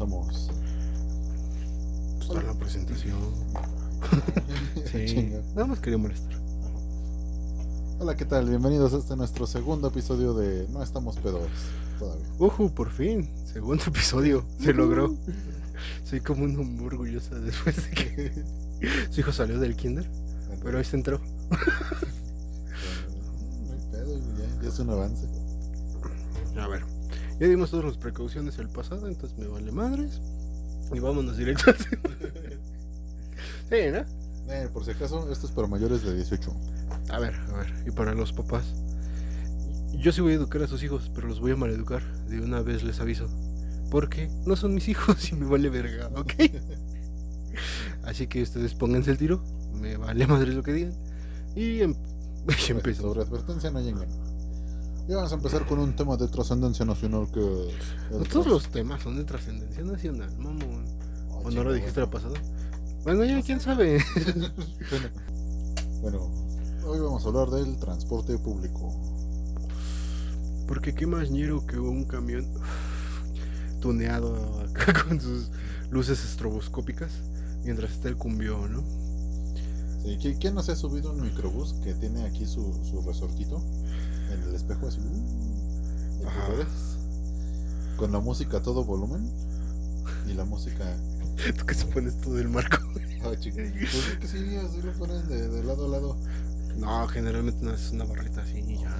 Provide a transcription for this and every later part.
comenzamos. Está la presentación. sí. Nada más quería molestar. Hola, ¿qué tal? Bienvenidos a este nuestro segundo episodio de No estamos pedos todavía. Ujú, por fin. Segundo episodio. Se logró. Soy como un hombre orgullosa después de que su hijo salió del kinder. Pero ahí se entró. No hay pedo, ya, ya es un avance. A ver. Ya dimos todas las precauciones el pasado, entonces me vale madres. Y vámonos directo. Sí, ¿no? Eh, por si acaso, esto es para mayores de 18. A ver, a ver. Y para los papás. Yo sí voy a educar a sus hijos, pero los voy a maleducar. De una vez les aviso. Porque no son mis hijos y me vale verga, ¿ok? Así que ustedes pónganse el tiro. Me vale madre lo que digan. Y, em y empezó. Sobre advertencia no hay engaño. Y vamos a empezar con un tema de trascendencia nacional que. No todos los temas son de trascendencia nacional, mamón. Oh, ¿O no lo dijiste la bueno. pasada? Bueno, ya quién sabe. Bueno, hoy vamos a hablar del transporte público. Porque qué más ñero que un camión tuneado acá con sus luces estroboscópicas mientras está el cumbión, ¿no? Sí, ¿qui- ¿Quién no se ha subido un microbús que tiene aquí su, su resortito en el espejo así? uh, de Ajá. con la música a todo volumen y la música... Tú que se pones todo el marco. Ah, chica. Pues es que sí, así lo ponen de, de lado a lado. No, generalmente no es una barrita así y ya.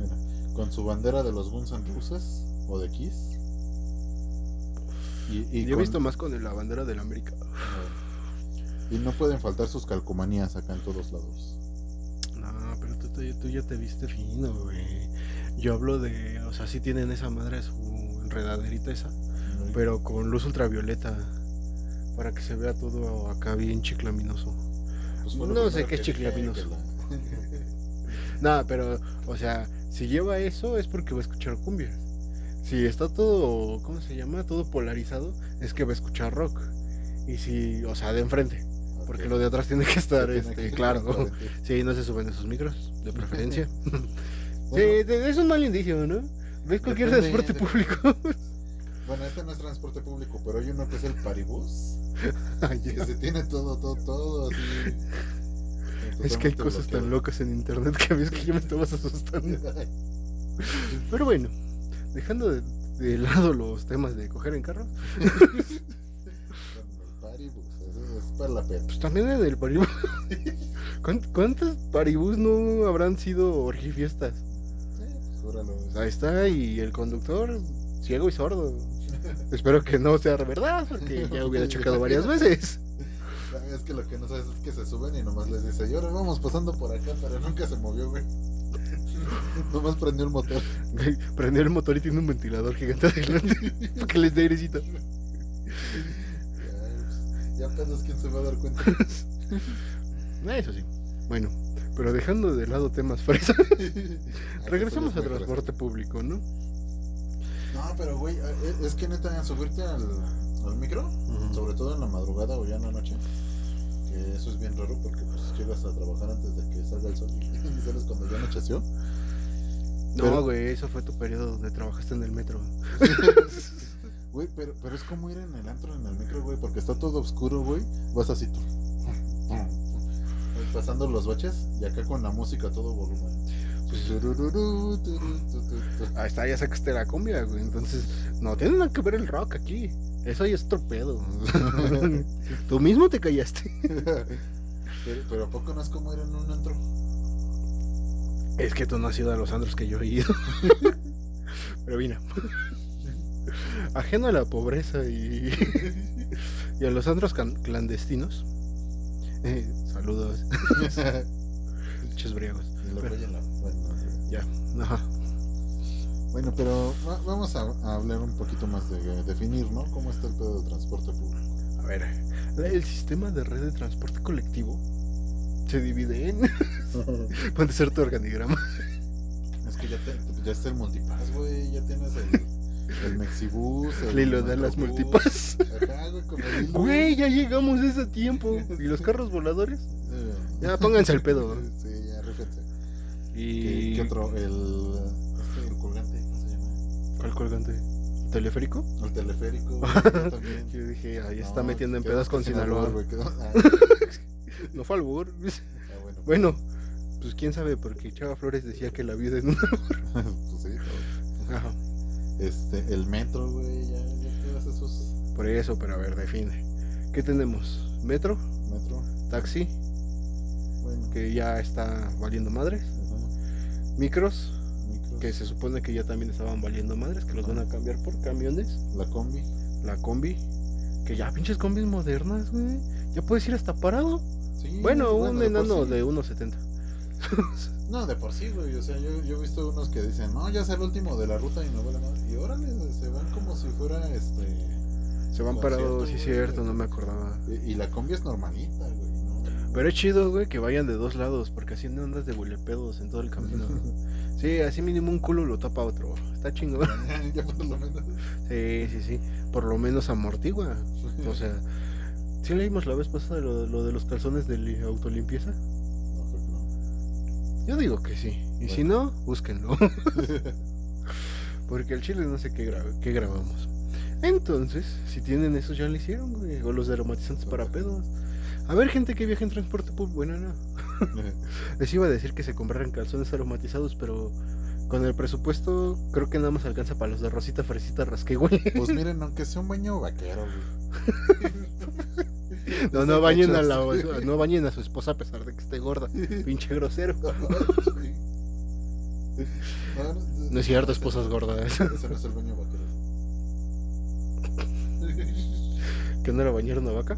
Mira, con su bandera de los Guns N' Roses o de Kiss. Y, y Yo he visto más con la bandera del América. Y no pueden faltar sus calcomanías acá en todos lados. Tú, ya te viste fino, güey. Yo hablo de, o sea, sí tienen esa madre, su enredaderita esa, pero con luz ultravioleta. Para que se vea todo acá bien chiclaminoso. Pues no sé qué es chiclaminoso. No, pero, o sea, si lleva eso es porque va a escuchar cumbia. Si está todo, ¿cómo se llama? Todo polarizado, es que va a escuchar rock. Y si, o sea, de enfrente. Porque lo de atrás tiene que estar, tiene este, que- claro. Sí, no se suben esos micros, de preferencia. Bueno. Sí, es un mal indicio, ¿no? ¿Ves cualquier transporte público? Bueno, este no es transporte público, pero hay uno que es el paribús. Ay, Que se tiene todo, todo, todo así. es que hay cosas tan bloqueado. locas en internet que a veces que ya me estabas asustando. Pero bueno, dejando de, de lado los temas de coger en carro, la pena. pues también en el paribús. ¿Cuánt- ¿Cuántos paribús no habrán sido orgifiestas? Sí, pues júralo. Ahí está, y el conductor, ciego y sordo. Espero que no sea verdad, porque ya hubiera chocado varias veces. Es que lo que no sabes es que se suben y nomás les dice, y ahora vamos pasando por acá, pero nunca se movió, güey. nomás prendió el motor. Prendió el motor y tiene un ventilador gigante adelante que les dé airecito. Ya, ya pedos, ¿quién se va a dar cuenta? Eso sí. Bueno, pero dejando de lado temas fresas, regresamos al transporte público, ¿no? No, pero güey, eh, es que neta, subirte al, al micro, sobre todo en la madrugada o ya en la noche, que eso es bien raro porque pues llegas a trabajar antes de que salga el sol y sales cuando ya anocheció. No, Pero- güey, eso fue tu periodo donde trabajaste en el metro. Güey, pero, pero es como ir en el antro en el micro, güey, porque está todo oscuro, güey. Vas así tú. Pasando los baches y acá con la música a todo volumen. Ahí está, ya sacaste la cumbia, güey. Entonces, no tiene nada que ver el rock aquí. Eso ya es torpedo. Tú mismo te callaste. Pero, pero ¿a poco no es como ir en un antro? Es que tú no has ido a los andros que yo he ido. Pero mira. Ajeno a la pobreza y, y a los andros clandestinos. eh, saludos, la- bueno, Ya, ajá. Bueno, pero va- vamos a, a hablar un poquito más de definir, ¿no? ¿Cómo está el pedo de transporte público? A ver, el sistema de red de transporte colectivo se divide en. Puede ser tu organigrama. Es que ya, te, ya está el multipass, güey. Ya tienes el, el Mexibus. El Lilo de las. Ajá, güey, ya llegamos a ese tiempo. ¿Y los carros voladores? Eh, Ya, pónganse al pedo. Sí, ya, rífense. ¿Qué, Y. qué otro? El. Este, el colgante, ¿cómo se llama? ¿Cuál colgante? teleférico. El teleférico, güey, yo también. Yo dije, ahí está No, metiendo en pedas con sin Sinaloa. albur, Ah, No fue albur. ah, bueno. Bueno, pues quién sabe, porque Chava Flores decía que la vida en un pues todo. Ajá. Este, el metro, güey, ya, ya todos esos Por eso, pero a ver, define. ¿Qué tenemos? Metro, metro, taxi, bueno, que ya está valiendo madres. ajá, Micros, micros, que se supone que ya también estaban valiendo madres, que los van a cambiar por camiones. la combi, La combi, que ya pinches combis modernas, güey. Ya puedes ir hasta parado. sí, Bueno, un por enano de 1.70. No, de por sí, güey, o sea, yo, yo he visto unos que dicen, no, ya es el último de la ruta y no vale nada, y órale, se van como si fuera, este, Se van parados, sí, cierto, no me acordaba. y, y la combi es normalita, güey, ¿no? Pero es chido, güey, que vayan de dos lados, porque así no andas de huelepedos en todo el camino. Sí, así mínimo un culo lo tapa otro. Está chingón. ya por lo menos. Sí, sí, sí. Por lo menos amortigua. O sea, ¿sí leímos la vez pasada lo, lo de los calzones de li- autolimpieza? Yo digo que sí. Y si no, búsquenlo. Porque el chile no sé qué, gra- qué grabamos. Entonces, si tienen esos ya lo hicieron, güey. O los de aromatizantes para pedos. A ver, gente que viaja en transporte público. Bueno, no. Les iba a decir que se compraran calzones aromatizados, pero con el presupuesto creo que nada más alcanza para los de Rosita Fresita Rasque, güey. Pues miren, aunque sea un baño vaquero, güey. No, no bañen a la no bañen a su esposa a pesar de que esté gorda. Pinche grosero. No es cierto, esposas gordas. Ese no es el baño vaquero. ¿Que no era bañar una vaca?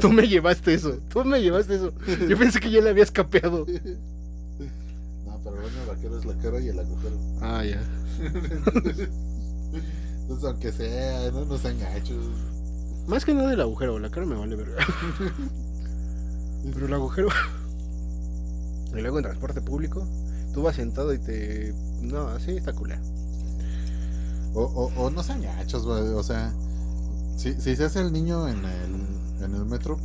Tú me llevaste eso, tú me llevaste eso. Yo pensé que ya le habías capeado. No, pero el baño vaquero es la cara y el agujero. Ah, ya. Entonces, aunque sea, no nos sean gachos. Más que nada el agujero, la cara me vale verga. Pero el agujero. Y luego en transporte público, tú vas sentado y te. No, así está culero. O, o, o no sean gachos, güey. O sea, si, si se hace el niño en el, en el metro,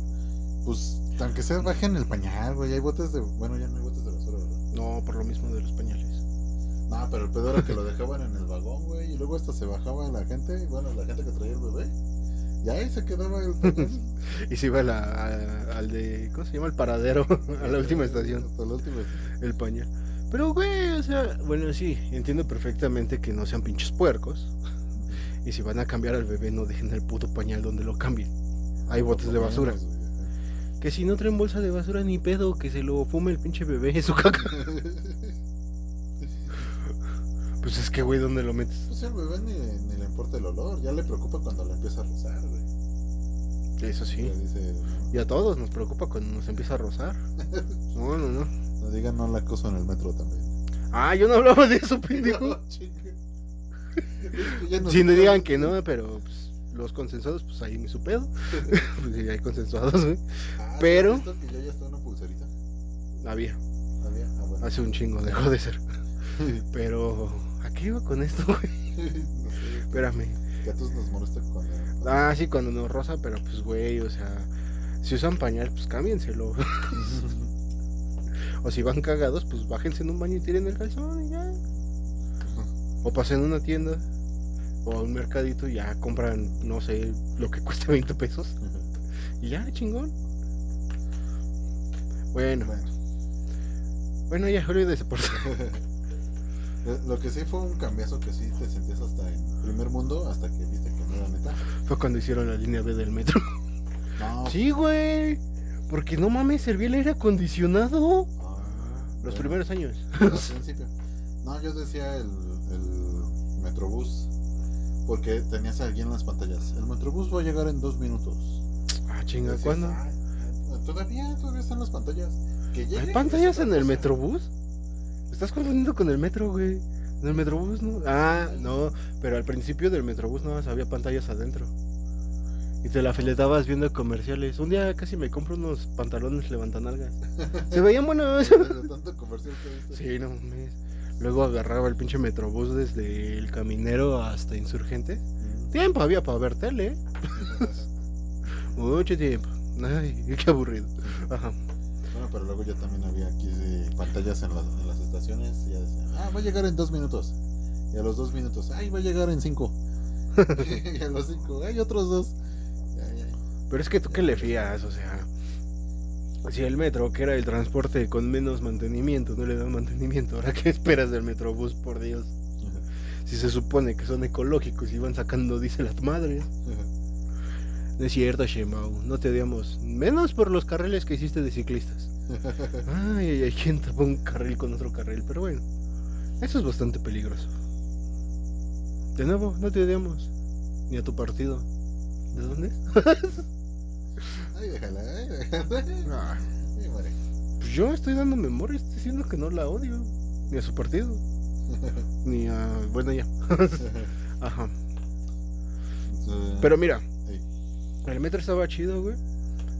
pues aunque sea bajen el pañal, güey. Hay botes de. Bueno, ya no hay botes de basura, ¿verdad? No, por lo mismo de los pañales. No, pero el pedo era que lo dejaban en el vagón, güey. Y luego hasta se bajaba la gente. Bueno, la gente que traía el bebé. Y ahí se quedaba el. Y se iba a la, a- al de. ¿Cómo se llama? El paradero. A la última estación. Hasta la última estación. El pañal. Pero, güey, o sea, bueno, sí, entiendo perfectamente que no sean pinches puercos. Y si van a cambiar al bebé, no dejen el puto pañal donde lo cambien. Hay botes de basura. Menos, Que si no traen bolsa de basura ni pedo, que se lo fume el pinche bebé en su caca. Pues es que, güey, ¿dónde lo metes? Pues el bebé ni, ni le importa el olor. Ya le preocupa cuando le empieza a rozar, güey. Eso sí. Dice, Y a todos nos preocupa cuando nos empieza a rozar. No, no, no. no digan no la acoso en el metro también. Ah, yo no hablaba de eso, pendejo. No. Es que Si no digan que no, pero pues, los consensuados, pues ahí me su pedo. Pues hay consensuados, güey. Ah, ¿sí pero- que ya ya está una pulserita? Había. Había, ah, bueno. Hace un chingo dejó de ser. Pero, ¿a qué iba con esto, güey? no sé. Espérame. Que a todos nos molesta cuando. Ah, sí, cuando nos rosa, pero pues, güey, o sea, si usan pañal, pues cámbienselo. o si van cagados, pues bájense en un baño y tiren el calzón y ya. O pasen a una tienda o a un mercadito y ya compran, no sé, lo que cueste 20 pesos. Y ya, chingón. Bueno, Bueno. ya, olvídese por Lo que sí fue un cambiazo que sí te sentías hasta en primer mundo hasta que viste que no era neta. Fue cuando hicieron la línea B del metro. No. Sí, güey. Porque no mames, servía el aire acondicionado. Ah, Los primeros años. Al principio. No, yo decía el, el Metrobús. Porque tenías aquí en las pantallas. El Metrobús va a llegar en dos minutos. Ah, chinga, Decías, ¿cuándo? "Ay, ay, Todavía, todavía están las pantallas. Que ¿Hay pantallas en el cosa". Metrobús? Me estás confundiendo con el metro, güey. En el Metrobús no. Ah, no. Pero al principio del Metrobús no había pantallas adentro. Y te la filetabas viendo comerciales. Un día casi me compro unos pantalones levantanalgas. Se veían buenos. Tanto comercial que viste. Sí, no mames. Luego agarraba el pinche Metrobús desde el caminero hasta Insurgente. Mm. Tiempo había para ver tele. Mucho tiempo. Ay, qué aburrido. Ajá. Bueno, pero luego ya también había aquí pantallas en las, en las estaciones y ya decía, ah, va a llegar en dos minutos. Y a los dos minutos, ay, va a llegar en cinco. y a los cinco, hay otros dos. Ya, ya. Pero es que tú qué le fías, o sea. Si el metro, que era el transporte con menos mantenimiento, no le dan mantenimiento, ¿ahora qué esperas del metrobús, por Dios? Si se supone que son ecológicos y van sacando diésel a tu madre. No es cierto, Shemau, no te odiamos. Menos por los carriles que hiciste de ciclistas. Ay, ay, ay, ¿quién tapó un carril con otro carril? Pero bueno, eso es bastante peligroso. De nuevo, no te odiamos. Ni a tu partido. ¿De dónde es? Ay, déjala, ay, déjala. Ah, pues yo estoy dando memoria, estoy diciendo que no la odio. Ni a su partido. Ni a... Bueno, ya. Ajá. Pero mira, el metro estaba chido, güey.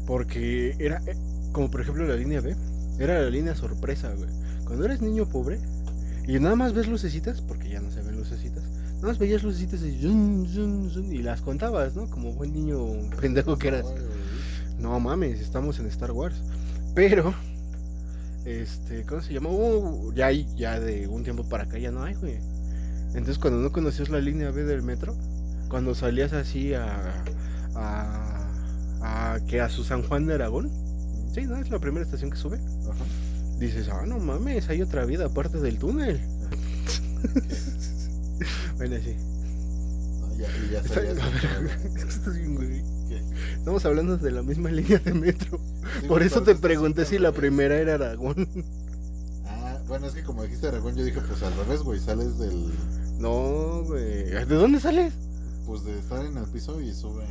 Porque era, eh, como por ejemplo la línea B, era la línea sorpresa, güey. Cuando eres niño pobre y nada más ves lucecitas, porque ya no se ven lucecitas, nada más veías lucecitas y, y las contabas, ¿no? Como buen niño pendejo que eras. No mames, estamos en Star Wars. Pero, este, ¿cómo se llama? Uh, ya ya de un tiempo para acá ya no hay, güey. Entonces cuando no conocías la línea B del metro, cuando salías así a, a, a que a su San Juan de Aragón, sí, no es la primera estación que sube. Ajá. Dices, ah, no mames, hay otra vida aparte del túnel. bueno, sí. No, ya, y ya Está-. Estamos hablando de la misma línea de metro. Sí, Por eso te pregunté si la primera era Aragón. Ah, bueno, es que como dijiste Aragón, yo dije, pues al revés, güey, sales del. No, güey. ¿De dónde sales? Pues de estar en el piso y sube.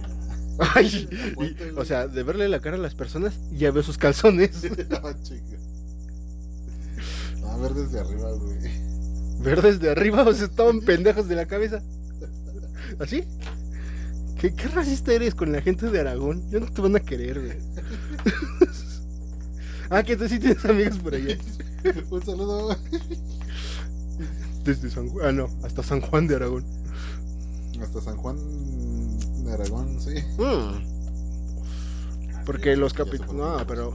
Ay, y- o sea, de verle la cara a las personas, ya veo sus calzones. Ah, chica. A ver desde arriba, güey. Ver desde arriba, o sea, estaban pendejos de la cabeza. ¿Así? ¿Qué, qué racista eres con la gente de Aragón? Ya no te van a querer, güey. ah, que tú sí tienes amigos por allá. Un saludo. Desde San Juan. Ah, no, hasta San Juan de Aragón. Hasta San Juan de Aragón, sí. Mm, Porque los capitalinos. No, pero.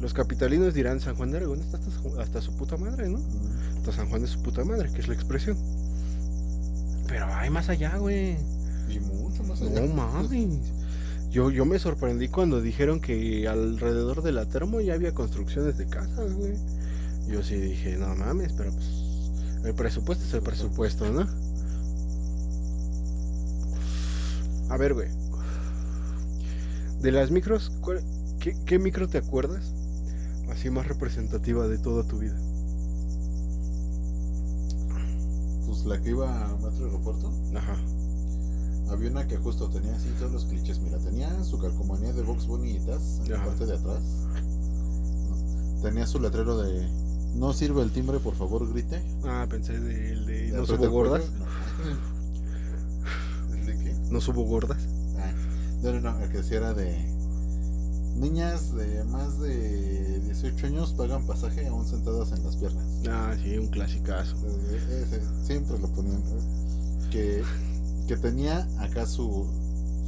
Los capitalinos dirán: San Juan de Aragón está hasta, su- hasta su puta madre, ¿no? Mm, Hasta San Juan de su puta madre, que es la expresión. Pero hay más allá, güey. Y mucho más allá. No mames. Yo, yo me sorprendí cuando dijeron que alrededor de la termo ya había construcciones de casas, güey. Yo sí dije, no mames, pero pues el presupuesto es el presupuesto, ¿no? A ver, güey. De las micros, ¿cuál- qué, qué micro te acuerdas? Así más representativa de toda tu vida. Pues la que iba a Metro Aeropuerto. Ajá. Había una que justo tenía así todos los clichés. Mira, tenía su calcomanía de box bonitas en la parte de atrás. Tenía su letrero de no sirve el timbre, por favor, grite. Ah, pensé del de, De no subo gordas. No. No subo gordas. Ah, no, no, no, el que sí era de niñas de más de 18 años pagan pasaje aún sentadas en las piernas. Ah, sí, un clasicazo. Eh, ese, siempre lo ponían. Que, que tenía acá su,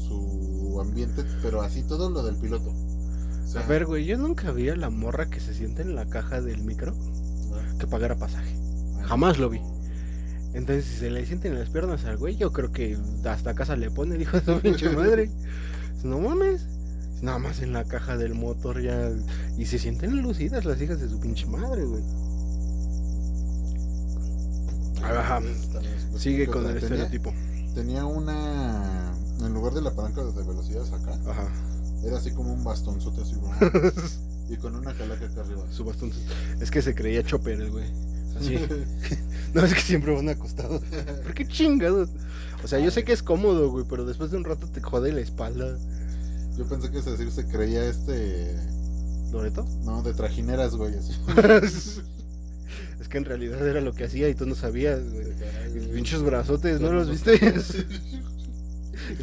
su ambiente, pero así todo lo del piloto. O sea, A ver, güey, yo nunca vi a la morra que se siente en la caja del micro que pagara pasaje. ah, jamás lo vi. Entonces, si se le sienten las piernas al güey, yo creo que hasta casa le pone, dijo de su pinche madre. No mames. Nada más en la caja del motor ya. Y se sienten lucidas las hijas de su pinche madre, güey. Ajá. Sigue con el estereotipo. Tenía una. En lugar de la palanca de velocidad acá, Ajá. era así como un bastonzote así, güey, y con una calaca acá arriba. Su bastón. Es que se creía chopper el güey. Así. No, es que siempre van acostados. ¿Por qué chingados? O sea, yo sé que es cómodo, güey, pero después de un rato te jode la espalda. Yo pensé que es decir, se creía este. ¿Loreto? No, de trajineras, güey, es que en realidad era lo que hacía y tú no sabías, güey. Pinches brazotes, ¿no los viste?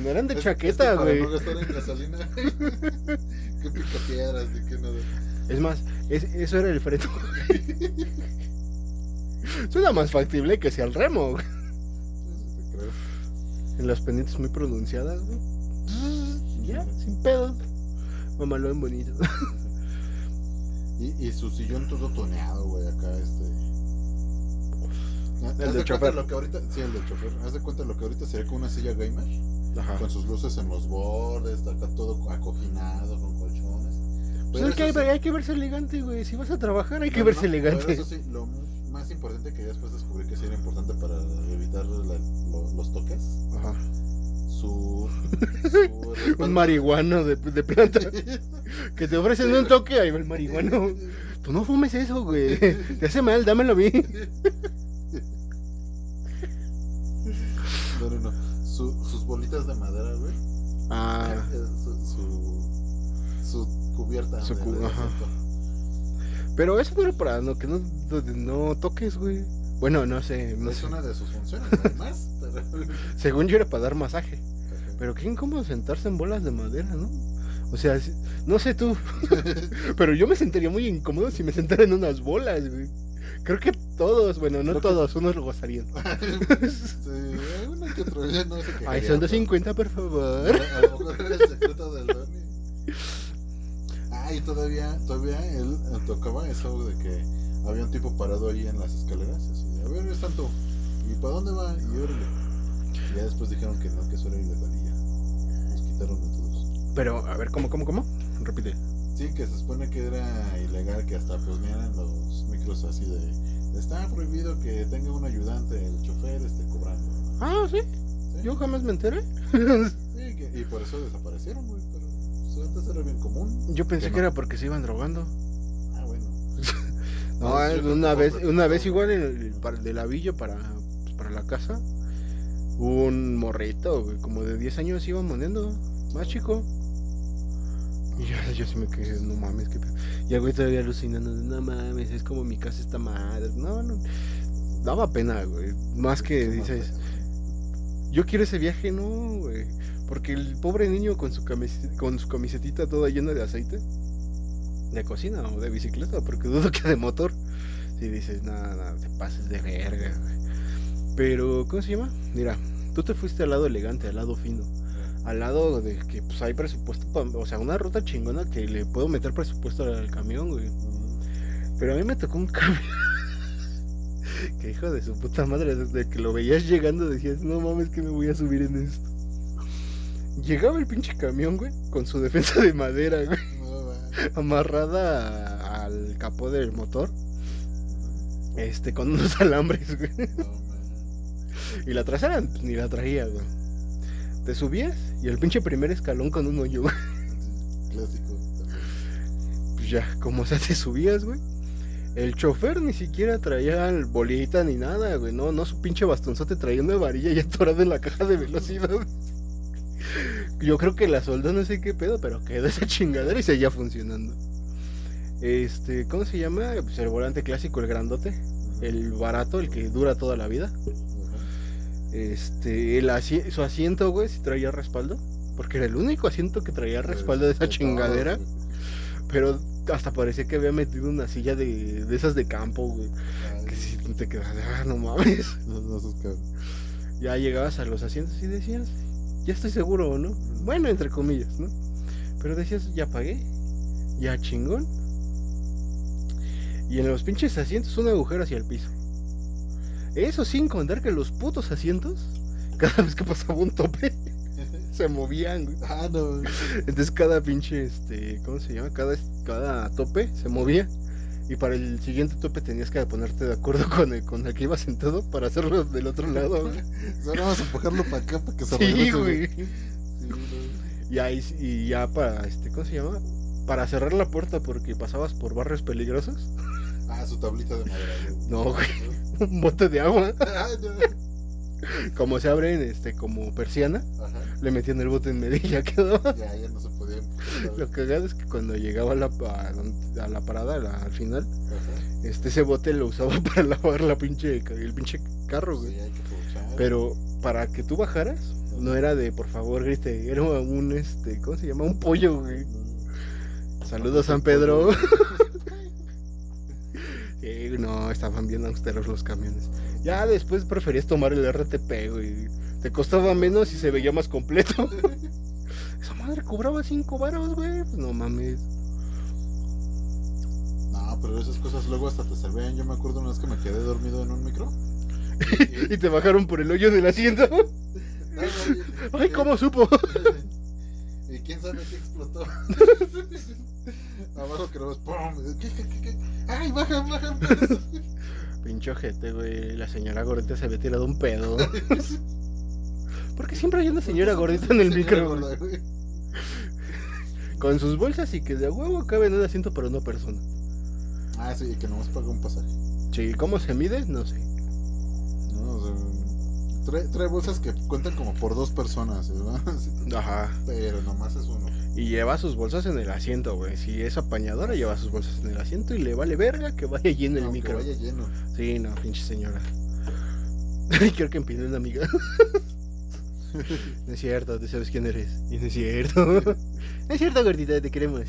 No eran de Es- chaqueta, güey. Para no gastar en gasolina. qué picapiedras, de qué nada. Es más, es- eso era el freno. Suena más factible que sea el remo, güey. En las pendientes muy pronunciadas, güey. Ya, sin pedo. Mamalón bonito. Y, y su sillón todo toneado, güey, acá, este. El Haz de chofer. lo que ahorita, sí, el del chofer. Haz de cuenta lo que ahorita sería como una silla gamer, Ajá. con sus luces en los bordes, acá todo acoginado, con colchones. Pues hay, que, sí- hay que verse elegante, güey. Si vas a trabajar, hay que No, verse no, elegante. Pero eso sí, lo más importante que después descubrí que sí era importante para evitar la- lo- los toques, Ajá. su, su Un marihuano de, de planta. Que te ofrecen un toque, ahí va el marihuano. Tú no fumes eso, güey. Te hace mal, dámelo a mí. No, no, no. Su- sus bolitas de madera, güey. Ah, Eh, Su, su, su cubierta. Su de- cu- de ajá. Pero eso no era para no, que no, no toques, güey. Bueno, no sé, no es sé. una de sus funciones, no hay más. Pero... Según yo era para dar masaje. Pero qué incómodo sentarse en bolas de madera, ¿no? O sea, no sé tú, pero yo me sentiría muy incómodo si me sentara en unas bolas, güey. Creo que todos, bueno, no Creo que- todos, unos lo gozarían. sí, uno que otro no se Ay, quejaría, son pero- 250, por favor. A lo mejor era el secreto del. Ah, y todavía, todavía él eh, tocaba eso de que había un tipo parado ahí en las escaleras, así de, a ver, es tanto, ¿y para dónde va? Y órale. Y ya después dijeron que no, que eso era ilegal y ya. Nos quitaron a todos. Pero, a ver, ¿cómo, cómo, cómo? Repite. Sí, que se supone que era ilegal, que hasta pues miran los micros así de, está prohibido que tenga un ayudante, el chofer esté cobrando. Ah, sí, ¿Sí? yo jamás me enteré. Sí, que- y por eso desaparecieron, güey, pues, antes era bien común. Yo pensé Que que no. era porque se iban drogando. Ah, bueno. No, una que vez, una vez igual en el, de Lavillo para, pues, para la casa, un morrito, güey, como de 10 años iba moneando, más chico. Y yo, yo sí me quedé, no mames, qué pedo. Y el güey todavía alucinando, no mames, es como mi casa está madre. No, no, daba pena, güey. Más que dices, yo quiero ese viaje, no, güey. Porque el pobre niño con su, camis- con su camisetita toda llena de aceite, de cocina o de bicicleta, porque dudo que de motor. Si dices, nada, nada, te pases de verga. Pero, ¿cómo se llama? Mira, tú te fuiste al lado elegante, al lado fino. Al lado de que pues hay presupuesto, pa- o sea, una ruta chingona que le puedo meter presupuesto al camión, güey. Pero a mí me tocó un camión. que hijo de su puta madre, desde que lo veías llegando decías, no mames que me voy a subir en esto. Llegaba el pinche camión, güey, con su defensa de madera, güey, no, amarrada al capó del motor, este, con unos alambres, güey. No. Y la trasera pues, ni la traía, güey. Te subías y el pinche primer escalón con un hoyo, güey. Clásico. Pues ya, como sea, te subías, güey. El chofer ni siquiera traía bolita ni nada, güey. No, no, su pinche bastonzote traía una varilla ya atorada en la caja de velocidad. Yo creo que la soldó, no sé qué pedo, pero quedó esa chingadera y seguía funcionando. Este, ¿cómo se llama? Pues el volante clásico, el grandote. El barato, el que dura toda la vida. Este, el asi- su asiento, güey, si traía respaldo. Porque era el único asiento que traía respaldo de esa chingadera. Pero hasta parecía que había metido una silla de, de esas de campo, güey. Que si te quedas, ah, no mames. No, no. Ya llegabas a los asientos y decías, ya estoy seguro, ¿o ¿no? Bueno, entre comillas, ¿no? Pero decías, ya pagué, ya chingón. Y en los pinches asientos un agujero hacia el piso. Eso sin contar que los putos asientos, cada vez que pasaba un tope, se movían, güey. Ah, no. Entonces cada pinche, este, ¿cómo se llama? Cada, cada tope se movía. Y para el siguiente tope tenías que ponerte de acuerdo con el, con el que ibas sentado para hacerlo del otro lado, güey. Ahora vamos a empujarlo para acá para que se Sí, güey. Sí. Y ahí, y ya para, este, ¿cómo se llama? Para cerrar la puerta porque pasabas por barrios peligrosos. Ah, su tablita de madera. güey. No, güey. Un bote de agua. Como se abren, este, como persiana, Ajá. le metían el bote en medio y ya quedó. Ya, ya no se podía empujar. Lo cagado es que cuando llegaba a la, a, a la parada, a la- al final, Ajá. este, ese bote lo usaba para lavar la pinche, el pinche carro, güey. Sí, hay que. Pero para que tú bajaras, no era de por favor grite, era un este, ¿cómo se llama? Un pollo, güey. Saludos San Pedro. Sí, no, estaban bien austeros los camiones. Ya después preferías tomar el RTP, güey. Te costaba menos y se veía más completo. Esa madre cobraba 5 varos, güey. Pues no mames. No, pero esas cosas luego hasta te servían. Yo me acuerdo una vez que me quedé dormido en un micro. y te bajaron por el hoyo del asiento. No, Ay, ¿cómo supo? ¿Y quién sabe qué explotó? Abajo que nos ¡pum! ¿Qué, qué, qué, qué? ¡Ay, baja, baja! Pinche ojete, güey. La señora gordita se había tirado un pedo. Porque siempre hay una señora gordita en el micro, güey. Con sus bolsas y que de huevo cabe en un asiento para una persona. Ah, sí, que nomás paga un pasaje. Sí, ¿cómo se mide? No sé. No, o sea, trae, trae bolsas que cuentan como por dos personas, ¿verdad? Ajá. Pero nomás es uno. Y lleva sus bolsas en el asiento, güey. Si es apañadora, lleva sus bolsas en el asiento y le vale verga que vaya lleno el micro. vaya lleno. Sí, no, pinche señora. Creo que empinó una amiga. no es cierto, tú sabes quién eres. Y no es cierto. no es cierto, gordita, te queremos.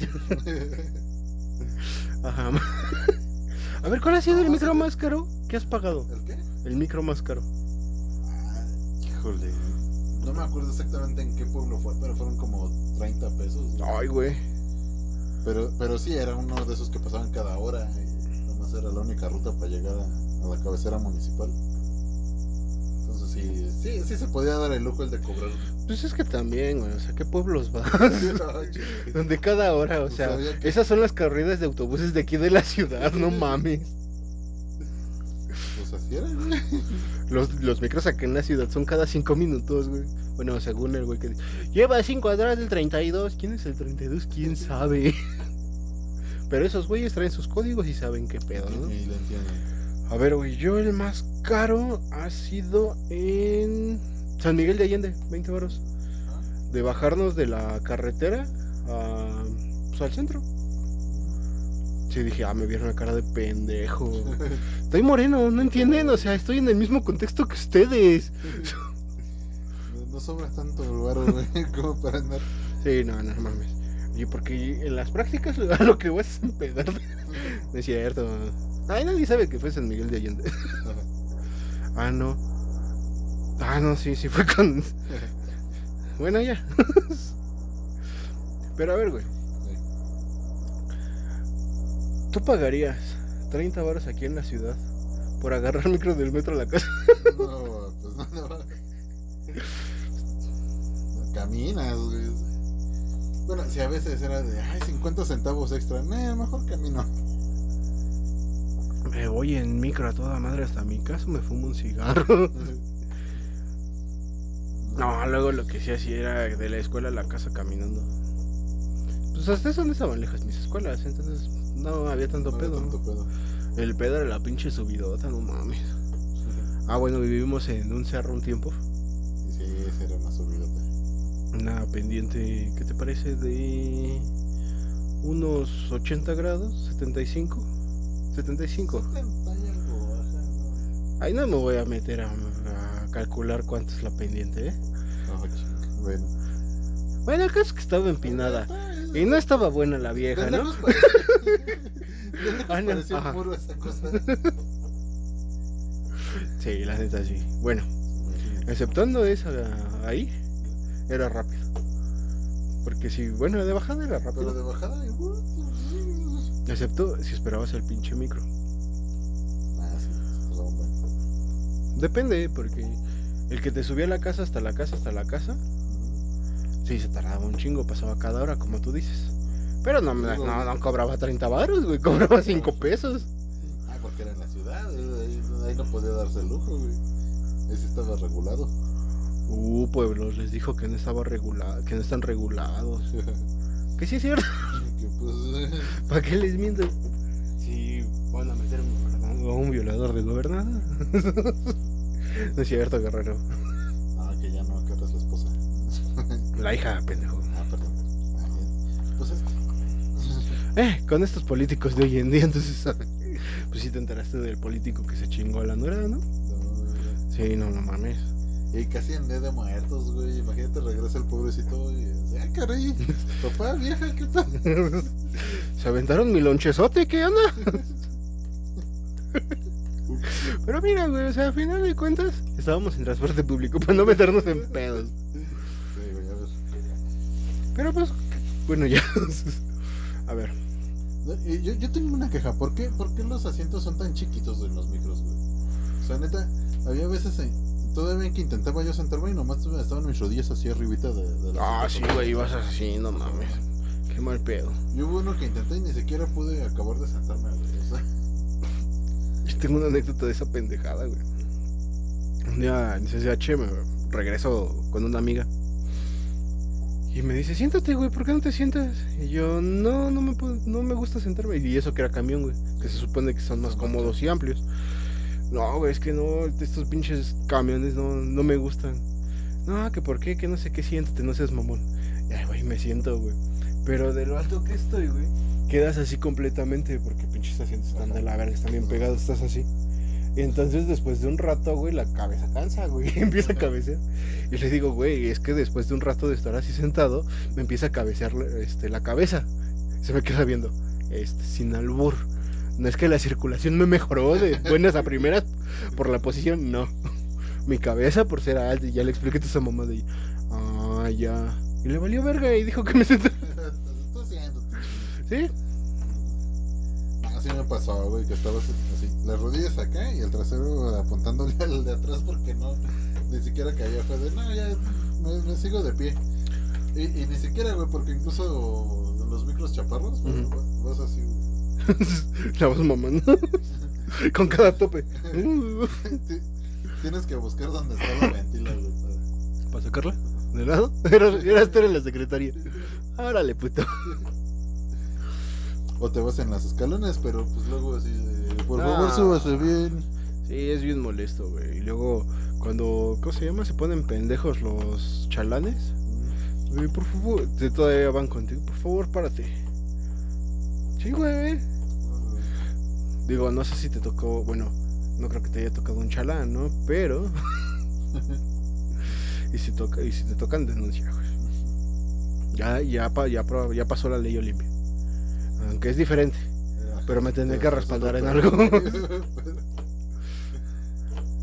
Ajá. A ver, ¿cuál ha sido el micro más caro que has pagado? ¿El qué? El micro más caro. Ah, híjole. No me acuerdo exactamente en qué pueblo fue, pero fueron como 30 pesos. Ay, güey. Pero, pero sí, era uno de esos que pasaban cada hora. Y nomás era la única ruta para llegar a, a la cabecera municipal. Entonces sí, sí, sí se podía dar el lujo el de cobrar. Pues es que también, güey. O sea, ¿qué pueblos vas? Donde cada hora, o Pues sea, esas son las carreras de autobuses de aquí de la ciudad, no mames. Güey. Los, los micros acá en la ciudad son cada cinco minutos, güey. Bueno, según el güey que dice, lleva cinco atrás del 32. ¿Quién es el 32? ¿Quién sabe? Pero esos güeyes traen sus códigos y saben qué pedo, ¿no? Y lo entiendo. A ver, güey, yo el más caro ha sido en San Miguel de Allende, 20 varos. De bajarnos de la carretera a, pues, al centro. Sí, dije, ah, me vieron la cara de pendejo. Estoy moreno, ¿no entienden? O sea, estoy en el mismo contexto que ustedes. No, no sobra tanto el güey, como para andar. Sí, no, no mames. Y porque en las prácticas lo que vas es empedar. No es cierto. Ay, nadie sabe que fue San Miguel de Allende. Ah, no. Ah, no, sí, sí fue con. Bueno, ya. Pero a ver, güey. ¿Tú pagarías 30 baros aquí en la ciudad por agarrar micro del metro a la casa? No, pues no, no. No Caminas, güey. Bueno, si a veces era de, ay, 50 centavos extra, no, mejor camino. Me voy en micro a toda madre hasta mi casa, me fumo un cigarro. No, luego lo que sí hacía era de la escuela a la casa caminando. Pues hasta eso no estaban lejas mis escuelas, entonces no había tanto No había pedo. tanto pedo. El pedo era la pinche subidota, no mames. Ah, bueno, vivimos en un cerro un tiempo. Sí, esa era una subidota. Una pendiente, ¿qué te parece? De unos 80 grados, 75. 75. 70 y algo, ajá, no. Ahí no me voy a meter a, a calcular cuánto es la pendiente, ¿eh? No, ching, bueno. Bueno, el caso es que estaba empinada. Y no estaba buena la vieja, ¿no? Ah, no, ajá. muro esa cosa. Sí, la neta sí. Bueno, exceptando esa ahí, era rápido. Porque si, bueno, de bajada era Pero rápido. de bajada, y, uh, Excepto si esperabas el pinche micro. Ah, sí. Depende, porque el que te subía a la casa hasta la casa hasta la casa, sí se tardaba un chingo, pasaba cada hora, como tú dices. Pero no, no, no cobraba 30 baros, güey, cobraba 5 pesos. Ah, porque era en la ciudad, eh, ahí, ahí no podía darse el lujo, güey. Sí estaba regulado. Uh, pueblos, les dijo que no estaba regulado, que no están regulados. Que sí es cierto. pues, ¿Para qué les miento? Si van a meter a un violador de gobernador. no es cierto, guerrero. ah, que ya no, que ahora es la esposa. La hija, pendejo. ah, perdón. Pues es que. Eh, con estos políticos de hoy en día, entonces, pues sí te enteraste del político que se chingó a la nuera, ¿no? No, Sí, no, no mames. y casi en día de muertos, güey. Imagínate, regresa el pobrecito y dice, ah, caray, papá, vieja, ¿qué tal? Se aventaron mi lonchezote, ¿qué onda? Pero mira, güey, o sea, a final de cuentas, estábamos en transporte público para no meternos en pedos. Pero pues, bueno, ya. A ver, Yo, yo tengo una queja, ¿por qué, ¿por qué los asientos son tan chiquitos en los micros, güey? O sea, neta, había veces en, todavía que intentaba yo sentarme y nomás estaban mis rodillas así arribita de, de la Ah, sí, güey, ibas así, no mames. Qué mal pedo. Y hubo uno que intenté y ni siquiera pude acabar de sentarme, güey. O sea, Yo tengo una anécdota de esa pendejada, güey. Un día en CCH me regreso con una amiga. Y me dice, siéntate, güey, ¿por qué no te sientas? Y yo, no, no me, puedo- no me gusta sentarme. Y eso que era camión, güey. Que se supone que son más cómodos y amplios. No, güey, es que no, estos pinches camiones no, no me gustan. No, que por qué, que no sé qué, siéntate, no seas mamón. Ya, güey, me siento, güey. Pero de lo alto que estoy, güey, quedas así completamente, porque pinches asientos están de la verga, están bien pegados, estás así. Y entonces después de un rato, güey, la cabeza cansa, güey, empieza a cabecear. Y le digo, güey, es que después de un rato de estar así sentado, me empieza a cabecear este, la cabeza. Se me queda viendo, este, sin albur. No es que la circulación me mejoró de buenas a primeras por la posición, no. Mi cabeza por ser alta, y ya le expliqué a esa mamá de ah, ya. Y le valió verga y dijo que me siéntate. ¿Sí? Así me pasó, güey, que estaba las rodillas acá y el trasero apuntándole al de atrás porque no, ni siquiera caía. Fue de, no, ya me, me sigo de pie. Y, y ni siquiera, güey, porque incluso los micros chaparros, güey, vas así, güey. La vas mamando. Con cada tope. Ti- Tienes que buscar dónde está la ventila, güey. para- ¿Para sacarla? ¿De lado? Era, era estar en la secretaria. Árale, puto. O te vas en las escalones, pero pues luego así por Ah. favor, súbase bien. Sí, es bien molesto, güey. Y luego, cuando, ¿cómo se llama? Se ponen pendejos los chalanes. Güey, por favor, todavía van contigo. Por favor, párate. Sí, güey. Digo, no sé si te tocó, bueno, no creo que te haya tocado un chalán, ¿no? Pero. y, si toca, y si te tocan, denuncia, güey. Ya, ya, ya, ya pasó la ley Olimpia. Aunque es diferente. Pero me tendré que respaldar en algo.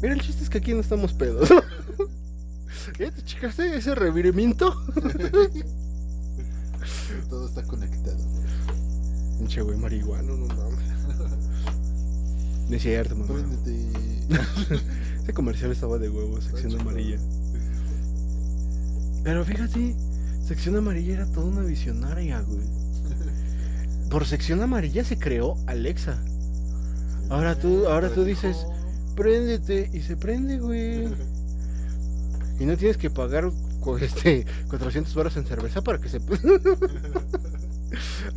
Mira, el chiste es que aquí no estamos pedos. ¿Eh? ¿Te checaste ese revirimiento? Todo está conectado. Pinche güey marihuano, no mames. No es cierto, mamá. Ese comercial estaba de huevo, sección amarilla. Pero fíjate, sección amarilla era toda una visionaria, güey. Por sección amarilla se creó Alexa. Ahora tú, ahora tú dices, préndete y se prende, güey. Y no tienes que pagar este 400 baros en cerveza para que se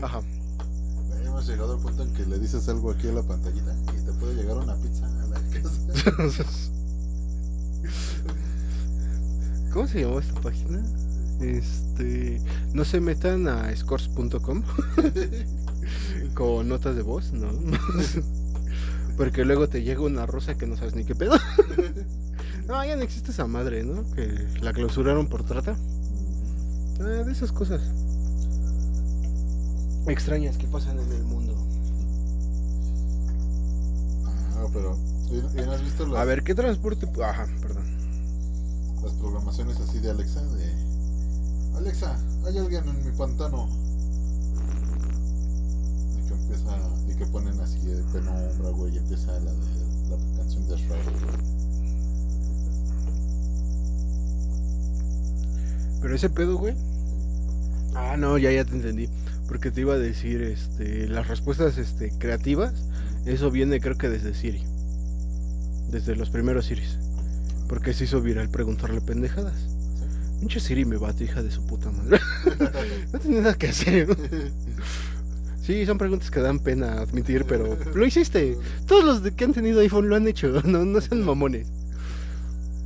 Ajá. Hemos llegado al punto en que le dices algo aquí a la pantallita y te puede llegar una pizza a la casa. ¿Cómo se llamó esta página? Este, no se metan a scores.com con notas de voz, ¿no? Porque luego te llega una rosa que no sabes ni qué pedo. No, ya no existe esa madre, ¿no? Que la clausuraron por trata. Ah, de esas cosas extrañas que pasan en el mundo. Ah, pero. ¿y, y no has visto las, A ver, ¿qué transporte? Ajá, perdón. las programaciones así de Alexa? De. Alexa, hay alguien en mi pantano. Y que empieza. Y que ponen así de penumbra, güey. Y empieza la de la canción de Shrek. Pero ese pedo, güey. Ah, no, ya, ya te entendí. Porque te iba a decir, este, las respuestas, este, creativas, eso viene creo que desde Siri. Desde los primeros Siris. Porque se hizo viral preguntarle pendejadas. Pinche Siri me bate, hija de su puta madre. no tenía nada que hacer. Sí, son preguntas que dan pena admitir, pero lo hiciste. Todos los que han tenido iPhone lo han hecho. No, no sean mamones.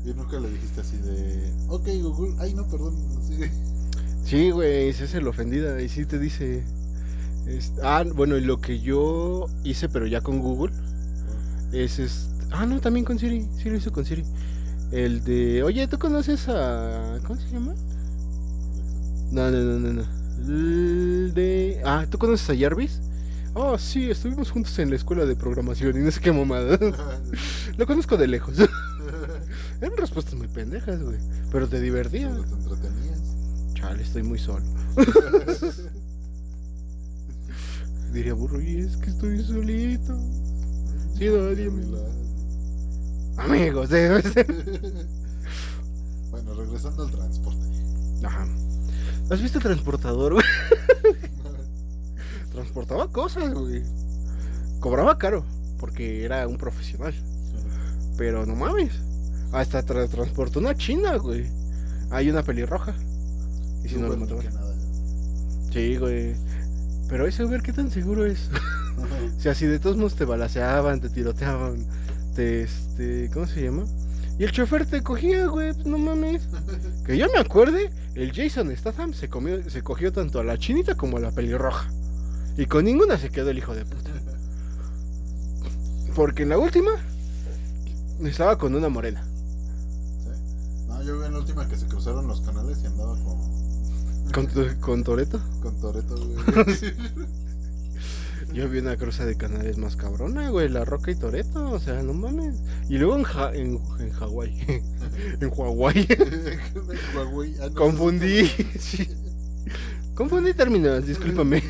Y nunca le dijiste así de. Ok, Google. Ay, no, perdón. Sí. Sí, güey, se hace la ofendida y sí te dice. es- ah, bueno, y lo que yo hice, pero ya con Google, es este. Ah, no, también con Siri. Sí, lo hizo con Siri. El de. Oye, ¿tú conoces a. ¿Cómo se llama? No, no, no, no, no. De. Ah, ¿tú conoces a Jarvis? Oh, sí, estuvimos juntos en la escuela de programación y no sé qué mamada. lo conozco de lejos. Eran respuestas muy pendejas, güey. Pero te divertían. Pero te entretenías. Chale, estoy muy solo. Diría burro, y es que estoy solito. Sí, nadie me- Amigos, ser. bueno, regresando al transporte. Ajá. ¿Has visto transportador, güey? Transportaba cosas, güey. Cobraba caro, porque era un profesional. Pero no mames. Hasta tra- transportó una china, güey. Hay una pelirroja. Y si Tú, no lo bueno, mataba. que nada. Sí, güey. Pero ese Uber, ¿qué tan seguro es? Si de todos modos te balaceaban, te tiroteaban, te, este, ¿cómo se llama? Y el chofer te cogía, güey, pues no mames. Que yo me acuerde, el Jason Statham se, comió, se cogió tanto a la chinita como a la pelirroja. Y con ninguna se quedó el hijo de puta. Porque en la última estaba con una morena. ¿Sí? No, yo vi en la última que se cruzaron los canales y andaba con, Con, tu- con Toreto. con Toreto, güey. Yo vi una cruza de canales más cabrona, güey, La Roca y Toreto, o sea, no mames. Y luego en, Ja- en, en Hawái. en Hawái. Ah, no, Confundí. sí. Confundí términos, discúlpame.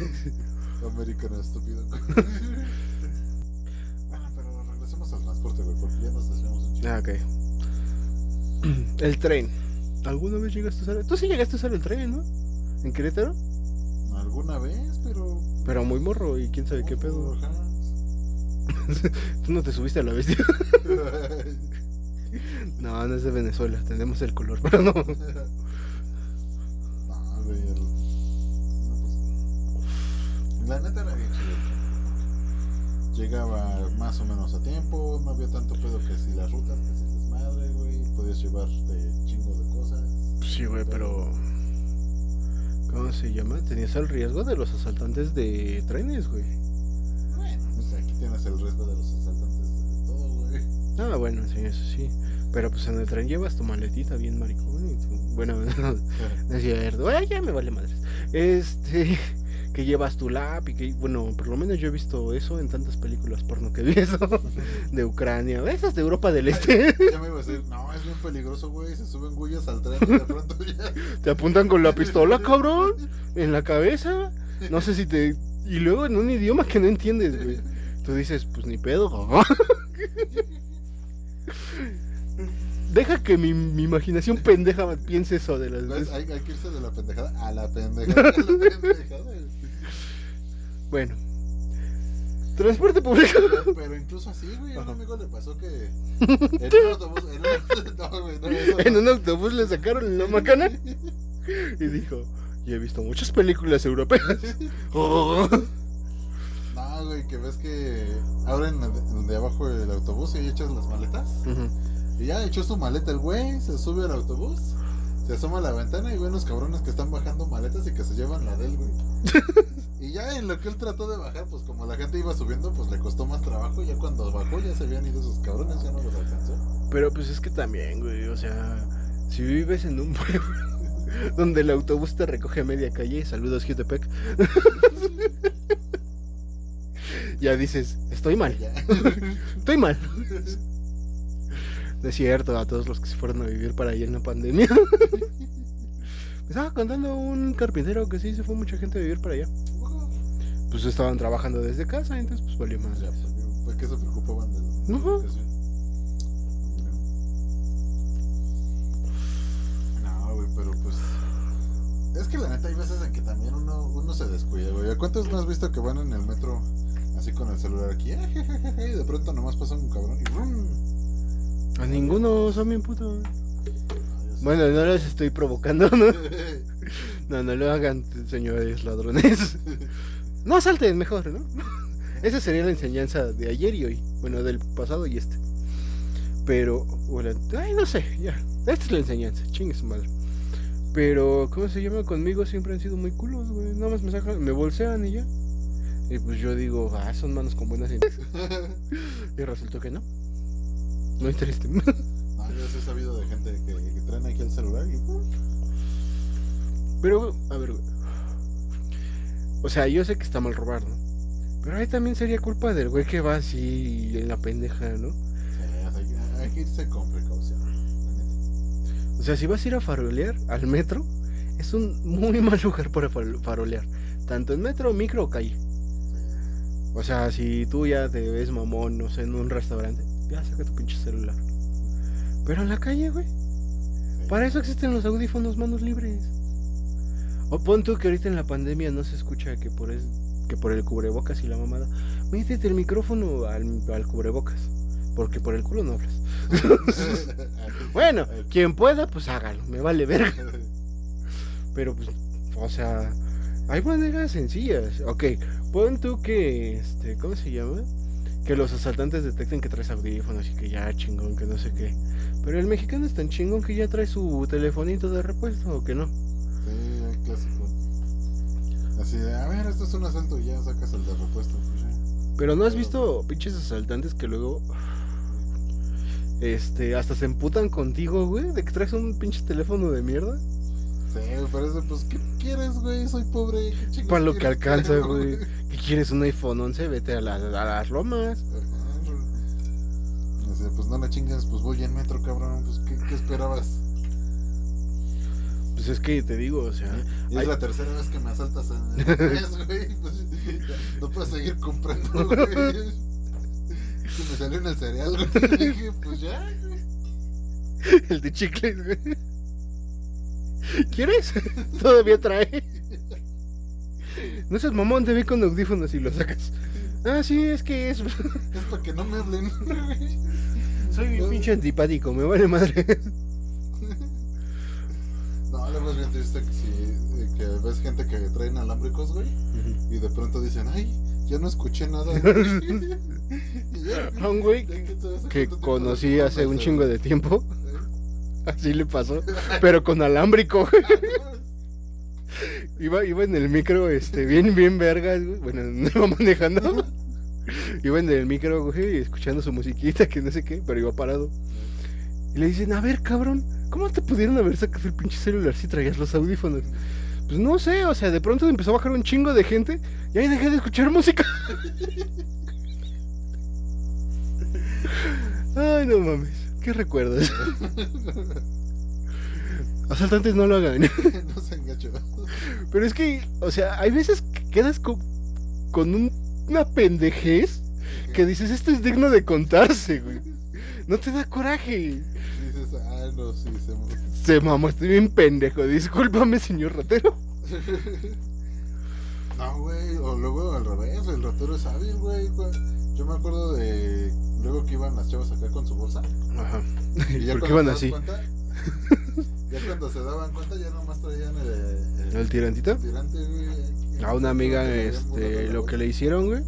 Americano estúpido. bueno, pero regresemos al transporte, güey, porque ya nos desviamos un chico. Ah, ok. El tren. ¿Alguna vez llegaste a usar? Tú sí llegaste a usar el tren, ¿no? En Querétaro. Alguna vez, pero. Muy morro y quién sabe qué pedo. Tú no te subiste a la bestia. No, no es de Venezuela. Tenemos el color, pero no. No, güey, el... no, pues, La neta era bien chido. Llegaba más o menos a tiempo, no había tanto pedo que si las rutas, que si desmadre, güey. Podías llevarte chingo de cosas. Sí, güey, pero. ¿Cómo se llama? Tenías el riesgo de los asaltantes de trenes, güey. Bueno, pues aquí tienes el riesgo de los asaltantes de todo, güey. Ah, bueno, sí, eso sí. Pero pues en el tren llevas tu maletita bien maricón y tu... Bueno, no es cierto. Ay, ya me vale madres. Este... Que llevas tu lap y que... Bueno, por lo menos yo he visto eso en tantas películas porno que vi eso. De Ucrania. Esas de Europa del Este. Ya me iba a decir, no, es bien peligroso, güey. Se suben gullas al tren y de pronto ya. Te apuntan con la pistola, cabrón. En la cabeza. No sé si te... Y luego en un idioma que no entiendes, güey. Tú dices, pues ni pedo. Deja que mi, mi imaginación pendeja piense eso de las veces. Hay, hay que irse de la pendejada a la pendejada. A la pendejada. Bueno. Transporte público. Pero, pero incluso así, güey, a un amigo le pasó que en un autobús, en un, no, güey, no, eso En un autobús le sacaron la macana y dijo, y he visto muchas películas europeas. Oh. No, güey, que ves que abren el- el de abajo del autobús y echas las maletas. Y ya echó su maleta el güey, se sube al autobús, se asoma a la ventana y ve unos cabrones que están bajando maletas y que se llevan la del güey. Y ya en lo que él trató de bajar, pues como la gente iba subiendo, pues le costó más trabajo. Y ya cuando bajó ya se habían ido esos cabrones, ya no los alcanzó. Pero pues es que también, güey, o sea, si vives en un pueblo donde el autobús te recoge a media calle, saludos Jutepec, ya dices, estoy mal, estoy mal. No es cierto, a todos los que se fueron a vivir para allá en la pandemia. Me estaba contando un carpintero que sí se fue mucha gente a vivir para allá. Pues estaban trabajando desde casa, entonces pues valió más. Ya, ¿por ¿Por qué se preocupaban de la educación? No, güey, pero pues. Es que la neta hay veces en que también uno, uno se descuida, güey. ¿A ¿Cuántos no has visto que van en el metro así con el celular aquí? ah, y de pronto nomás pasa un cabrón y ¡brum! A ninguno son bien putos. Bueno, no los estoy provocando, ¿no? No, no lo hagan, señores ladrones. No salten mejor, ¿no? Esa sería la enseñanza de ayer y hoy. Bueno, del pasado y este. Pero, bueno, ay, no sé, ya. Esta es la enseñanza, chingue su madre. Pero, ¿cómo se llama? Conmigo siempre han sido muy culos, güey. Nada más me sacan, me bolsean y ya. Y pues yo digo, ah, son manos con buenas intenciones. Y resultó que no. Muy triste. No, yo sí he sabido de gente que, que traen aquí el celular y ¡pum! Pero, a ver, güey. O sea, yo sé que está mal robar, ¿no? Pero ahí también sería culpa del güey que va así en la pendeja, ¿no? Sí, hay, que- irse con precaución. O sea, si vas a ir a farolear al metro, es un muy mal lugar para farolear. Tanto en metro, micro o calle. O sea, si tú ya te ves mamón, no sé, en un restaurante, ya saca tu pinche celular. Pero en la calle, güey. Sí. Para eso existen los audífonos manos libres. O pon tú que ahorita en la pandemia no se escucha que por, es- que por el cubrebocas y la mamada. Métete el micrófono al, al cubrebocas. Porque por el culo no hablas. Bueno, quien pueda, pues hágalo. Me vale verga. Pero pues, o sea, hay maneras sencillas. Ok, pon tú que, este, ¿cómo se llama? Que los asaltantes detecten que traes audífonos y que ya chingón, que no sé qué. Pero el mexicano es tan chingón que ya trae su telefonito de repuesto o que no. Sí, el clásico. Así de, a ver, esto es un asalto y ya sacas el de repuesto. Pues. Pero no has visto pinches asaltantes que luego. Este, hasta se emputan contigo, güey, de que traes un pinche teléfono de mierda. Me parece, pues, ¿qué quieres, güey? Soy pobre. ¿qué chingados Para lo que alcanza, güey. ¿Qué quieres? ¿Un iPhone 11? Vete a, la- a las lomas. Ajá. Pues no la chingas, pues voy en metro, cabrón. Pues, ¿qué, qué esperabas? Pues es que te digo, o sea. Y es hay- la tercera vez que me asaltas en el mes, güey. Pues, no puedo seguir comprando, güey. Se me salió en el cereal, güey. Dije, pues ya, güey. El de chicles, güey. ¿Quieres? Todavía trae. No seas mamón, te vi con audífonos y lo sacas. Ah, sí, es que es. Es para que no me hablen. Soy bien pinche antipático, me vale madre. No, luego es bien triste que si que ves gente que trae inalámbricos, güey, y de pronto dicen, ay, ya no escuché nada. güey". Y ya, A un güey que, conocí hace un chingo de tiempo. Así le pasó. Pero con alámbrico. Iba, iba en el micro, este, bien, bien vergas. Bueno, no iba manejando. Iba en el micro, escuchando su musiquita, que no sé qué, pero iba parado. Y le dicen, a ver, cabrón, ¿cómo te pudieron haber sacado el pinche celular si traías los audífonos? Pues no sé, o sea, de pronto empezó a bajar un chingo de gente y ahí dejé de escuchar música. Ay, no mames, ¿qué recuerdas? Asaltantes no lo hagan. no se enganchó. Pero es que, o sea, hay veces que quedas con, con un- una pendejez que dices, esto es digno de contarse, güey. No te da coraje. Dices, ah, no, sí, se mo- Se mamó, estoy bien pendejo. Discúlpame, señor ratero. No, güey, o luego al revés, el ratero es hábil, güey. güey. Yo me acuerdo de luego que iban las chavas acá con su bolsa. Ajá. Y ya ¿Por qué das así? cuenta- ya cuando se daban cuenta, ya nomás traían el, el, ¿El tirantito? tirante, güey. A una amiga, este, lo que le hicieron, güey,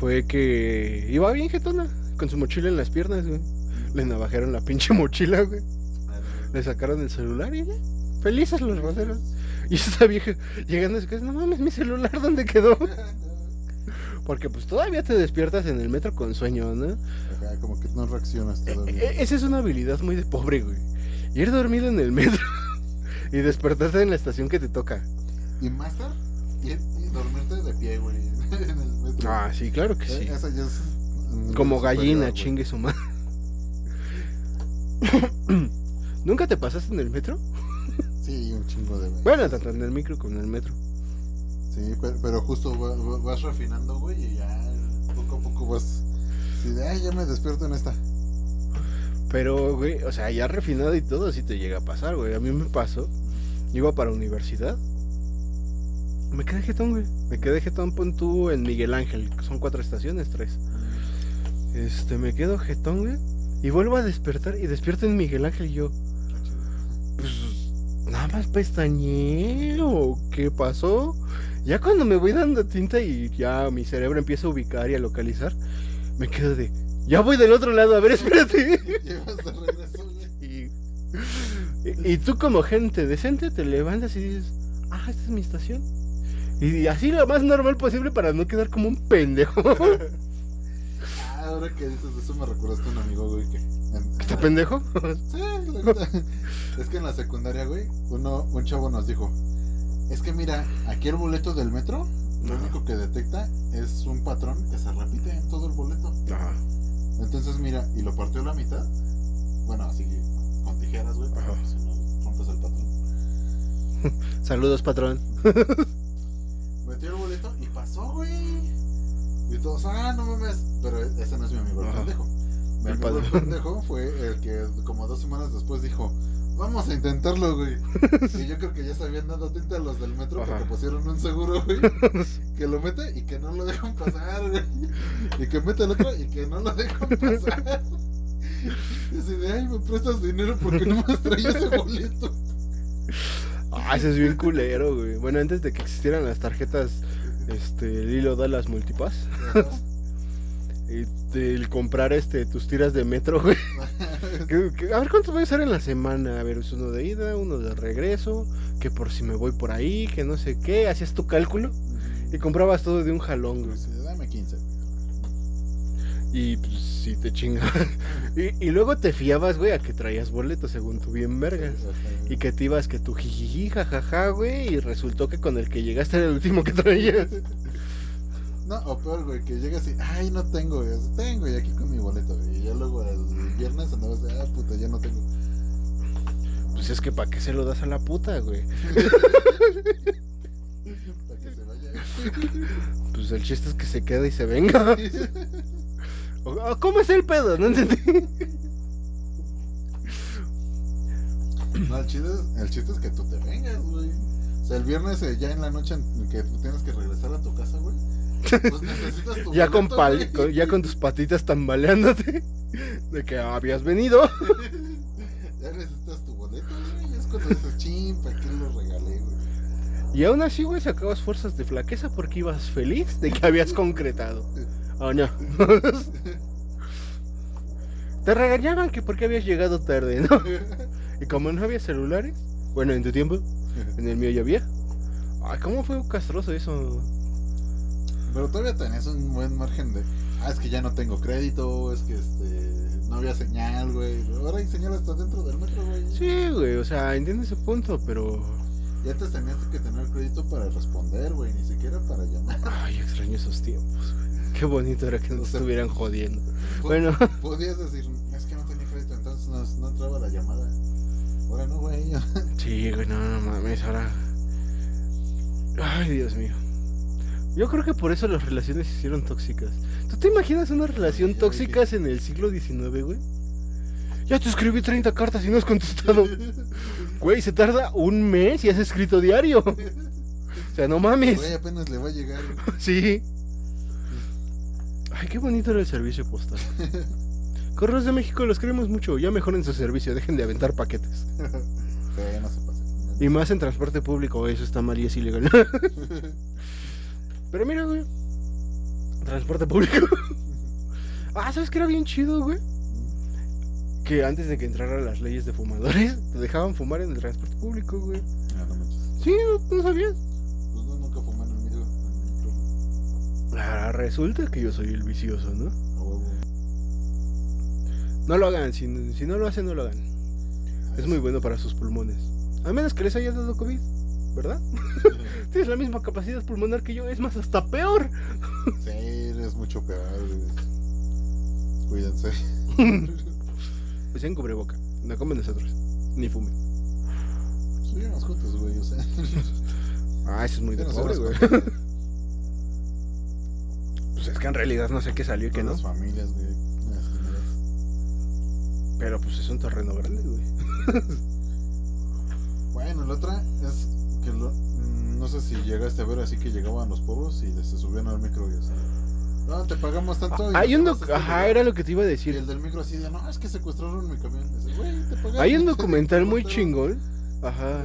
fue que iba bien jetona, con su mochila en las piernas, güey. Le navajaron la pinche mochila, güey. Le sacaron el celular y ya. Felices los rateros. Y esta vieja llegando a su casa, no mames, mi celular, ¿dónde quedó? Porque pues todavía te despiertas en el metro con sueño, ¿no? Ajá, como que no reaccionas E- todavía. esa es una habilidad muy de pobre, güey. Ir dormido en el metro y despertarse en la estación que te toca. Y master, y, y dormirte de pie, güey. En el metro. Ah, sí, claro que Eh, sí. Esa ya es. un Como gallina, chingue su madre. ¿Nunca te pasaste en el metro? Sí, un chingo de veces. Bueno, tanto en el micro como en el metro. Sí, pero, pero justo va- va- vas refinando, güey, y ya poco a poco vas. Ay, ya me despierto en esta. Pero, güey, o sea, ya refinado y todo, sí te llega a pasar, güey. A mí me pasó. Iba para universidad. Me quedé jetón, güey. Me quedé jetón, pon tú en Miguel Ángel. Son cuatro estaciones, tres. Este, me quedo jetón, güey. Y vuelvo a despertar y despierto en Miguel Ángel yo. Pues nada más pestañeé o qué pasó. Ya cuando me voy dando tinta y ya mi cerebro empieza a ubicar y a localizar, me quedo de. Ya voy del otro lado, a ver, espérate. Llevas de regreso, güey. Y, y tú como gente decente te levantas y dices, ah, esta es mi estación. Y así lo más normal posible para no quedar como un pendejo. Ah, ahora que dices eso me recordaste a un amigo, güey, que... ¿Está pendejo? Sí, la. Es que en la secundaria, güey, uno, un chavo nos dijo, es que mira, aquí el boleto del metro, lo Ajá. único que detecta es un patrón que se repite en todo el boleto. Ajá. Entonces, mira, y lo partió a la mitad. Bueno, así con tijeras, güey, para si no rompes el patrón. Saludos, patrón. Metió el boleto y pasó, güey. Y todos, ah, no mames. Pero ese no es mi amigo, el Ajá. pendejo. Mi El amigo el pendejo fue el que como dos semanas después dijo, vamos a intentarlo, güey. Y yo creo que ya se habían dado tinta a los del metro Ajá. porque pusieron un seguro, güey. Que lo mete y que no lo dejan pasar, güey. Y que mete el otro y que no lo dejan pasar. Y así de, ay, me prestas dinero porque no me traía ese boleto. Ah, ese es bien culero, güey. Bueno, antes de que existieran las tarjetas, este, Lilo da las multipass. Ajá. Y de- el comprar este tus tiras de metro, güey. A ver cuántos voy a usar en la semana. A ver, es uno de ida, uno de regreso. Que por si me voy por ahí, que no sé qué. Hacías tu cálculo y comprabas todo de un jalón, güey. Dame 15, güey. Y pues sí te chingas. y, y luego te fiabas, güey, a que traías boletos según tú bien vergas. Y que te ibas que tu jijiji, jajaja, güey. Y resultó que con el que llegaste era el último que traías. No, o peor, güey, que llegas y, ay, no tengo, güey. Así, Tengo, y aquí con mi boleto, güey. Y ya luego el viernes andabas de, ah, puta, ya no tengo. Pues es que ¿para qué se lo das a la puta, güey? Para que se vaya. Pues el chiste es que se queda y se venga. O- o ¿Cómo es el pedo? No entendí. No, el chiste, es, el chiste es que tú te vengas, güey. O sea, el viernes eh, ya en la noche en que tú tienes que regresar a tu casa, güey. Pues necesitas tu Ya con, pal- con- ya con tus patitas tambaleándote. De que habías venido. Ya necesitas tu boleto, güey. Es cuando dices, ching, ¿para qué lo regalé, güey? Y aún así, güey, sacabas fuerzas de flaqueza porque ibas feliz de que habías concretado. ¿O no? Te regañaban que porque habías llegado tarde, ¿no? Y como no había celulares, bueno, en tu tiempo, en el mío ya había. Ay, ¿cómo fue castroso eso? Pero todavía tenés un buen margen de. Ah, es que ya no tengo crédito, es que este. No había señal, güey. Ahora hay señal hasta dentro del metro, güey. Sí, güey, o sea, entiendo ese punto, pero. Y antes tenías que tener crédito para responder, güey. Ni siquiera para llamar. Ay, extraño esos tiempos, güey. Qué bonito era que nos O sea, estuvieran jodiendo. Bueno, Podías decir, es que no tenía crédito, entonces no, no entraba la llamada. Ahora no, güey. sí, güey, no, no mames, ahora. Ay, Dios mío. Yo creo que por eso las relaciones se hicieron tóxicas. ¿Tú te imaginas una relación tóxica en el siglo XIX, güey? Ya te escribí 30 cartas y no has contestado. Güey, se tarda un mes y has escrito diario. O sea, no mames. Güey, apenas le va a llegar. güey. Sí. Ay, qué bonito era el servicio postal. Correos de México los queremos mucho. Ya mejoren su servicio, dejen de aventar paquetes. Sí, no se pasa. Y más en transporte público, eso está mal y es ilegal. Pero mira, güey. Transporte público. Ah, ¿sabes qué era bien chido, güey? Que antes de que entraran las leyes de fumadores, te dejaban fumar en el transporte público, güey. Ah, no manches. Sí, no, no sabías. Pues no, nunca fumé en el micro. Ah, resulta que yo soy el vicioso, ¿no? Huevo. No lo hagan, si, si no lo hacen, no lo hagan. Es muy bueno para sus pulmones. A menos que les haya dado COVID, ¿verdad? Tienes la misma capacidad pulmonar que yo, es más, hasta peor. Sí, es mucho peor, güey. Cuídense. Pues en cubreboca, no como nosotros, ni fumen. Estuvimos juntos, güey, o sea. Ah, eso es muy de pobre, hemos güey. Pues es que en realidad no sé qué salió y qué no. las familias, güey. Las. Pero pues es un terreno grande, güey. Bueno, la otra es que lo- mm, no sé si llegaste a ver así que llegaban los pobres y se subían al micro y así. No, te pagamos tanto. y Hay un doc- Ajá, lugar". era lo que te iba a Y decir. el del micro así de, no, es que secuestraron mi camión. Dice, "Güey, te pagamos". Hay un documental muy chingón. Ajá.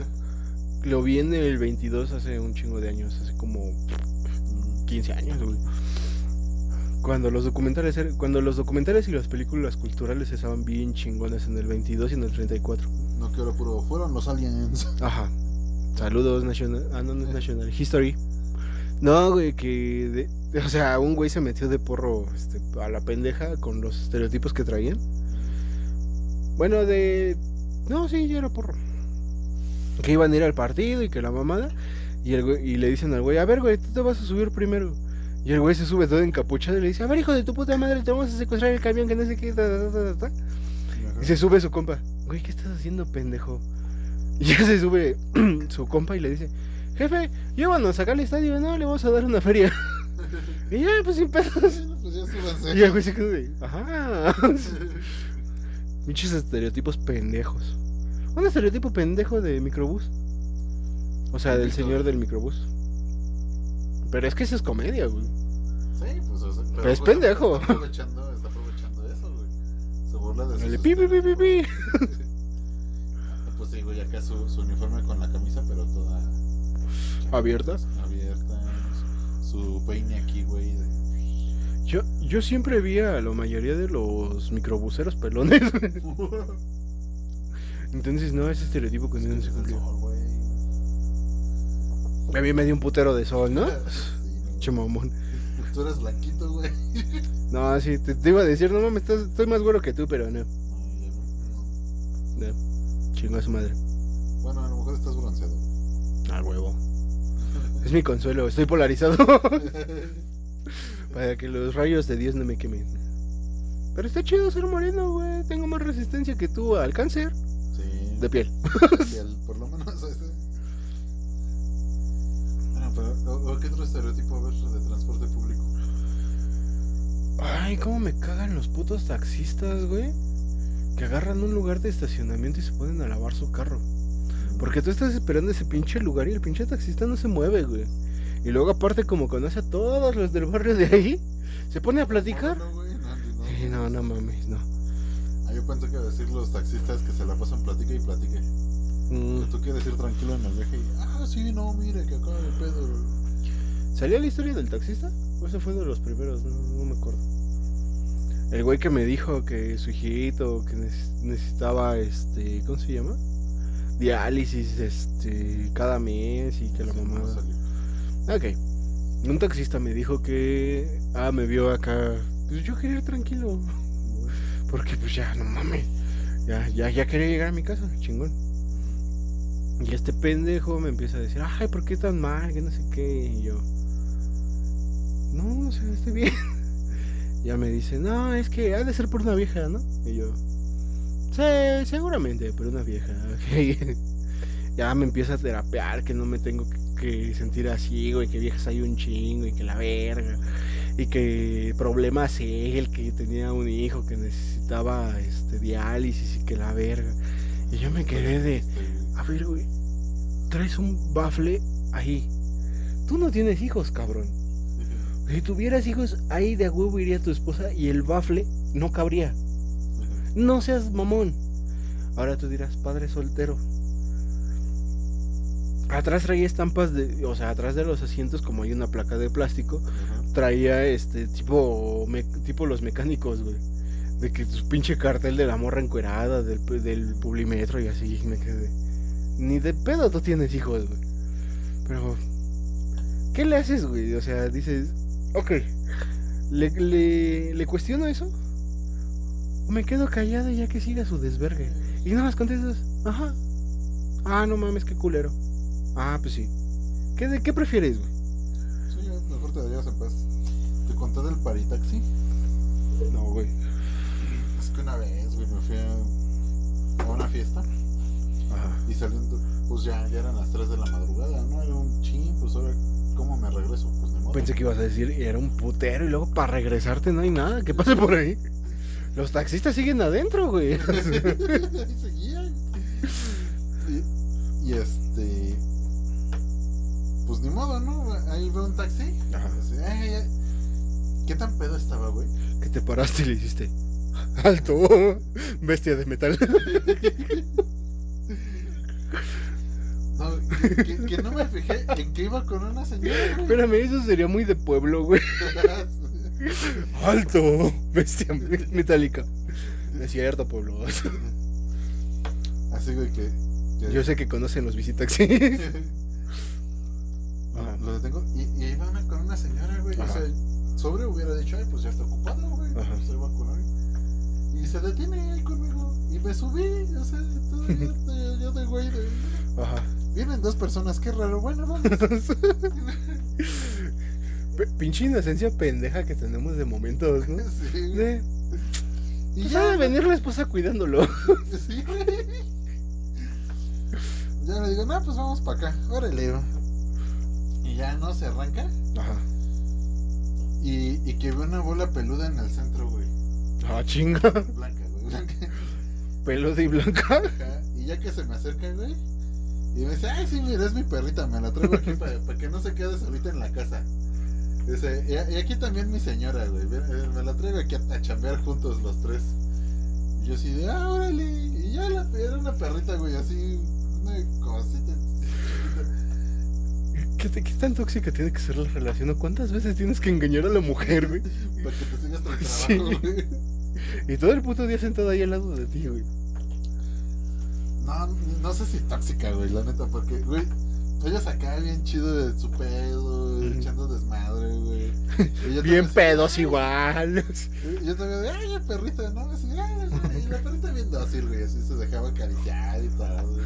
Lo vi en el 22 hace un chingo de años, hace como Mm, 15 años, güey. Cuando los documentales eran- cuando los documentales y las películas culturales estaban bien chingones en el 22 y en el 34. No quiero puro, fueron los aliens. Ajá. Saludos National, ah no, no es National History. No, güey, que de- o sea, un güey se metió de porro este, a la pendeja con los estereotipos que traían. Bueno, de no, sí, ya era porro. Que iban a ir al partido y que la mamada y el güey- y le dicen al güey, "A ver, güey, tú te vas a subir primero." Y el güey se sube todo encapuchado y le dice, "A ver, hijo de tu puta madre, te vamos a secuestrar el camión que no sé qué." ta, ta". Y se sube su compa. Güey, ¿qué estás haciendo, pendejo? Y ya se sube su compa y le dice, jefe, llévanos acá al estadio, no, le vamos a dar una feria. y ya, pues sin pedos. Pues ya súbanse. Y el güey se quedó de, ajá. Muchos estereotipos pendejos. Un estereotipo pendejo de microbús. O sea, del señor del microbús. Pero es que eso es comedia, güey. Sí, pues, o sea, Pero es justo pendejo. Está aprovechando, está aprovechando eso, güey. Se burla de sus pi, pi, pi, pi, pi. Sí, güey, acá su, su uniforme con la camisa, pero toda ¿Abierta? abierta. Su, su peine aquí, güey. de- Yo, yo siempre vi a la mayoría de los microbuseros pelones. Entonces, no, ese estereotipo con Es que no se cumplió. A mí me dio un putero de sol, ¿no? Che mamón. Tú eres blanquito, güey. No, sí, te, te iba a decir, no mames, estás- estoy más güero que tú, pero ya no, no. no. Chingo a su madre. Bueno, a lo mejor estás bronceado. Ah, huevo. Es mi consuelo, estoy polarizado. Para que los rayos de Dios no me quemen. Pero está chido ser moreno, güey. Tengo más resistencia que tú al cáncer Sí. de piel. piel, por lo menos. Bueno, pero, ¿qué otro estereotipo a ver de transporte público? Ay, cómo me cagan los putos taxistas, güey. Que agarran un lugar de estacionamiento y se ponen a lavar su carro. Porque tú estás esperando ese pinche lugar y el pinche taxista no se mueve, güey. Y luego aparte como conoce a todos los del barrio de ahí, se pone a platicar. No, no, güey, no, no. Sí, no, no mames, no. Ah, yo pensé que decir los taxistas que se la pasan platica y platique. Mm, Tú quieres ir tranquilo en el viaje y, ah, sí, no, mire, que acá de pedo. ¿Salía la historia del taxista? ¿O ese fue de los primeros? No, no me acuerdo. El güey que me dijo que su hijito que neces- necesitaba, este, ¿cómo se llama? Diálisis, este, cada mes y que la mamá... Ok. Un taxista me dijo que. Ah, me vio acá. Pues yo quería ir tranquilo. Porque pues ya, no mames. Ya, ya, ya quería llegar a mi casa, chingón. Y este pendejo me empieza a decir, ay, ¿por qué tan mal? Que no sé qué. Y yo. No, o sea, estoy bien. Ya me dice, no, es que ha de ser por una vieja, ¿no? Y yo. Sí, seguramente, por una vieja. ok". ya me empieza a terapear que no me tengo que, sentir así, güey, que viejas hay un chingo y que la verga. Y que problemas él, que tenía un hijo que necesitaba este diálisis y que la verga. Y yo me quedé de, a ver, güey, traes un bafle ahí. Tú no tienes hijos, cabrón. Si tuvieras hijos, ahí de huevo iría tu esposa y el bafle no cabría. No seas mamón. Ahora tú dirás, padre soltero. Atrás traía estampas de, o sea, atrás de los asientos como hay una placa de plástico, traía este tipo me- tipo los mecánicos, güey. De que su pinche cartel de la morra encuerada del, del publimetro y así me quedé. Ni de pedo tú tienes hijos, güey. Pero ¿qué le haces, güey? O sea, dices, ok, le, le, le cuestiono eso. O me quedo callado ya que siga su desvergue. Y nada más contestas, ajá. Ah, no mames, qué culero. Ah, pues sí. ¿Qué, de, qué prefieres, güey? Sí, ya, mejor te darías en paz. Te conté del paritaxi. No, güey. Es que una vez, güey, me fui a, una fiesta Ajá. y saliendo, pues ya, ya eran las 3 de la madrugada, ¿no? Era un chin, pues ahora, ¿cómo me regreso? Pues. Pensé que ibas a decir, era un putero y luego para regresarte no hay nada. ¿Qué pasa por ahí? Los taxistas siguen adentro, güey. Ahí seguía. Y, y este. Pues ni modo, ¿no? Ahí veo un taxi. Ajá. ¿Qué tan pedo estaba, güey? Que te paraste y le hiciste. Alto, bestia de metal. No, que, que- que no me fijé en que iba con una señora, güey. Espérame, eso sería muy de pueblo, güey. Alto, bestia me- metálica. No es cierto, pueblo. Así, güey, que. que- Yo sé que conocen los visitaxis. Ajá. Lo, detengo y, y iba una, con una señora, güey. O sea, sobre hubiera dicho, ay, pues ya está ocupado, güey. Ajá. Va con él. Y se detiene ahí conmigo. Y me subí, o sea, todavía yo, yo de güey. De, Ajá. Vienen dos personas, qué raro. Bueno, vamos. Pinche inocencia pendeja que tenemos de momentos, ¿no? Sí, Y pues ya, de venir la esposa cuidándolo. Sí. Ya le digo, no, pues vamos para acá. Órale. Y ya no se arranca. Ajá. Y, y que ve una bola peluda en el centro, güey. Ah, chinga. Blanca, güey, blanca. Peluda y blanca. Ajá, Y ya que se me acerca, güey. Y me dice, ay, sí, mira, es mi perrita, me la traigo aquí para que no se quede solita en la casa. Dice, y, y aquí también mi señora, güey. eh, Me la traigo aquí a, a chambear juntos los tres. Y yo así de, ah, órale. Y ya la, era una perrita, güey, así, una cosita. ¿Qué, tan tóxica tiene que ser la relación? ¿O ¿Cuántas veces tienes que engañar a la mujer, güey? Para que te sigas el Sí. trabajo, güey. Y todo el puto día sentado ahí al lado de ti, güey. No, no sé si tóxica, güey, la neta, porque, güey, ellos acá bien chido de su pedo, Ujú. echando desmadre, güey. Bien así, pedos igual. Y yo también, ay, el perrito, ¿no? Así, ay, y la perrita bien dócil, güey, así se dejaba acariciar y todo, güey,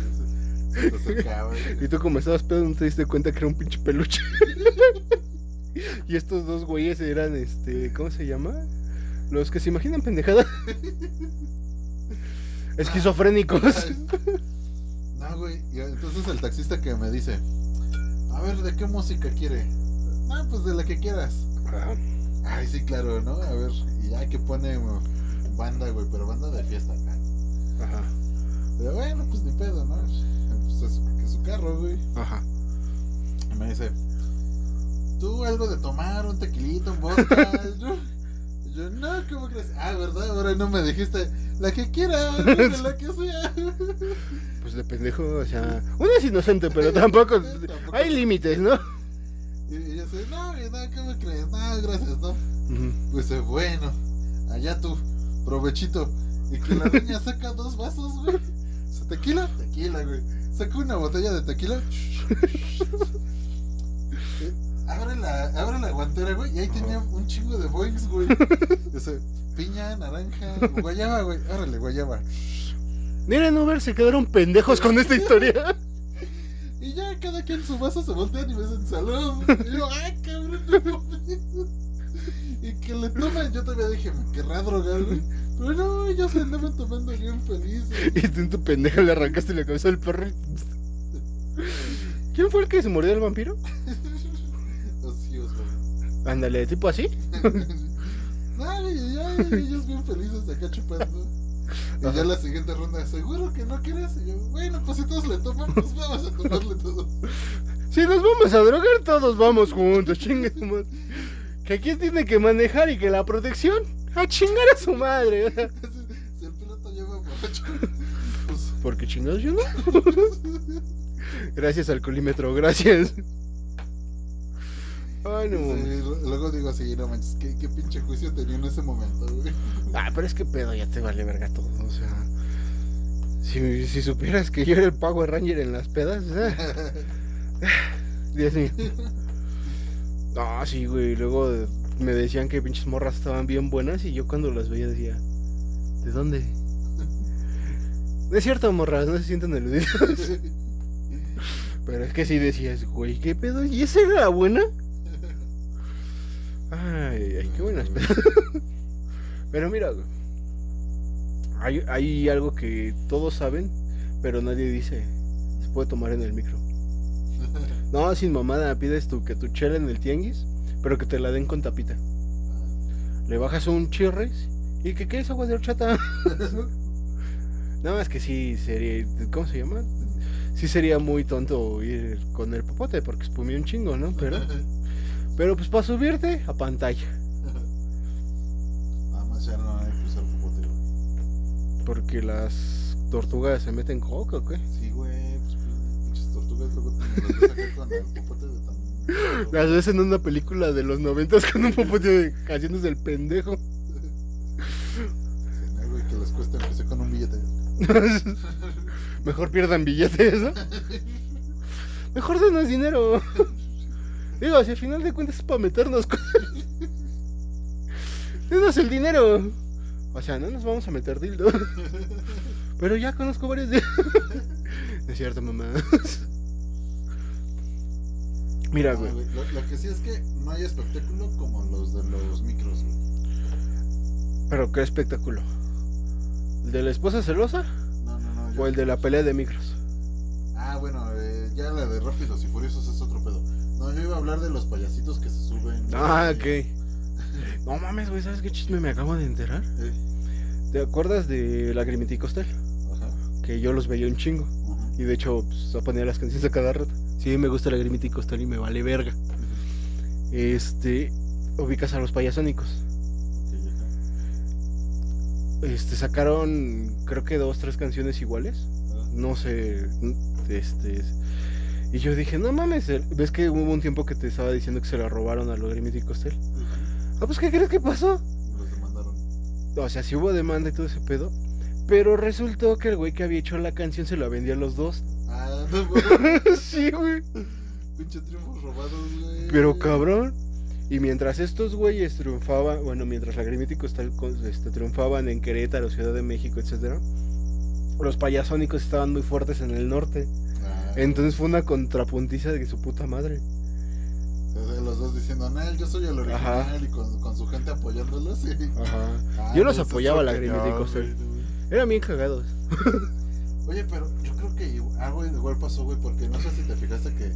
se, se te acercaba, güey. Y tú como estabas pedo no te diste cuenta que era un pinche peluche. y estos dos güeyes eran, este, ¿cómo se llama? Los que se imaginan pendejada. Esquizofrénicos. No, güey, y entonces el taxista que me dice, a ver, ¿de qué música quiere? No, pues de la que quieras. Ah, Ay, sí, claro, ¿no? A ver, y ya que pone uh, banda, güey, pero banda de fiesta acá. Ajá, Pero bueno, pues ni pedo, ¿no? Pues es que su carro, güey. ajá. Y me dice, ¿tú algo de tomar, un tequilito, un vodka? yo, no, ¿cómo crees? Ah, ¿verdad? Ahora no me dijiste, la que quiera, de la que sea. Pues de pendejo, o sea, uno es inocente, pero tampoco. Tampoco. Hay límites, ¿no? Y, y yo sé, no, no, ¿cómo crees? No, gracias, no. Ujú. Pues eh, bueno, allá tú, provechito. Y que la doña saca dos vasos, güey. ¿Se ¿Tequila? Tequila, güey. Saca una botella de tequila. Abre, la, abre la guantera, güey. Y ahí tenía un chingo de boings, güey. Ese, piña, naranja, guayaba, güey. Árale, guayaba. Miren, Uber, se quedaron pendejos con esta historia. Y ya cada quien su vaso se voltean y me dicen salud. Y yo, ay, cabrón, no mames". Y que le toman, yo todavía dije, me querrá drogar, güey. Pero no, ellos se andaban tomando bien felices. Y tú en tu pendeja le arrancaste la cabeza al perro. ¿Quién fue el que se mordió el vampiro? Ándale, tipo así. Güey, ya, ellos bien felices acá chupando. Y ya la siguiente ronda, ¿seguro que no quieres? Y yo, bueno, pues si todos le toman, pues vamos a tomarle todos. Si nos vamos a drogar, todos vamos juntos, chingue. Que quién tiene que manejar y que la protección, a chingar a su madre. sea, Si el piloto lleva borracho, pues Porque chingados yo no. Gracias al colímetro, gracias. Ay, no. mames. Sí, luego digo así, no manches, ¿qué, qué pinche juicio tenía en ese momento, güey. Ah, pero es que pedo, ya te vale verga todo. O sea, si, si supieras que yo era el Power Ranger en las pedas, ah, Dios mío. No, sí, güey. Luego me decían que pinches morras estaban bien buenas y yo cuando las veía decía, ¿de dónde? No es cierto, morras, no se sientan eludidas. Pero es que sí decías, güey, ¿qué pedo? ¿Y esa era la buena? Ay, ay, qué buenas. Pero mira, hay, hay algo que todos saben, pero nadie dice. Se puede tomar en el micro. No, sin mamada, pides tú que tu chela en el tianguis, pero que te la den con tapita. Le bajas un chirres y que qué es agua de horchata. Nada más que sí sería, ¿cómo se llama? Sí sería muy tonto ir con el popote porque espumé un chingo, ¿no? Pero, pero pues para subirte a pantalla. Nada más ya no hay que usar popote. Porque las tortugas se meten coca, ¿o qué? Sí, güey, pues pinches tortugas luego te acá con el popote de tan. Las ves en una película de los noventas con un popote de- haciéndose el pendejo. Sí, güey, que les cuesta empezar con un billete. Mejor pierdan billetes, ¿no? Mejor denos dinero. Digo, si al final de cuentas es para meternos cosas. Denos el dinero. O sea, no nos vamos a meter dildo. Pero ya conozco varios de... No es cierto, mamá. Mira, güey. Lo, lo que sí es que no hay espectáculo como los de los micros, güey. Pero qué espectáculo. ¿El de la esposa celosa? No, no, no. ¿O el de la pelea de micros? Ah, bueno, eh, ya la de Rápidos y Furiosos es otro pedo. No, yo iba a hablar de los payasitos que se suben. Ah, ok. No mames, güey, ¿sabes qué chisme me acabo de enterar? Eh, ¿Te acuerdas de Lagrimita y Costel? Ajá. Que yo los veía un chingo. Y de hecho, pues, ponía las canciones a cada rato. Sí, me gusta Lagrimita y Costel y me vale verga. Este. Ubicas a los payasónicos. Este, sacaron, creo que dos, tres canciones iguales. Ah, No sé. Este. Y yo dije, no mames, ¿ves que hubo un tiempo que te estaba diciendo que se la robaron a Lagrimita y Costel? Ah, pues, ¿qué crees que pasó? Los demandaron. O sea, sí hubo demanda y todo ese pedo. Pero resultó que el güey que había hecho la canción se la vendía a los dos. Ah, no, güey. sí, güey. Pinche triunfos robados, güey. Pero cabrón. Y mientras estos güeyes triunfaban, bueno, mientras Lagrimita y Costal este, triunfaban en Querétaro, Ciudad de México, etcétera, los payasónicos estaban muy fuertes en el norte. Entonces fue una contrapuntiza de su puta madre. los dos diciendo, no, yo soy el original Ajá. y con, con su gente apoyándolos. Sí. Ajá. Ah, Yo los apoyaba, y cañón, Costel. güey. Eran bien cagados. Oye, pero yo creo que algo igual pasó, güey, porque no sé si te fijaste que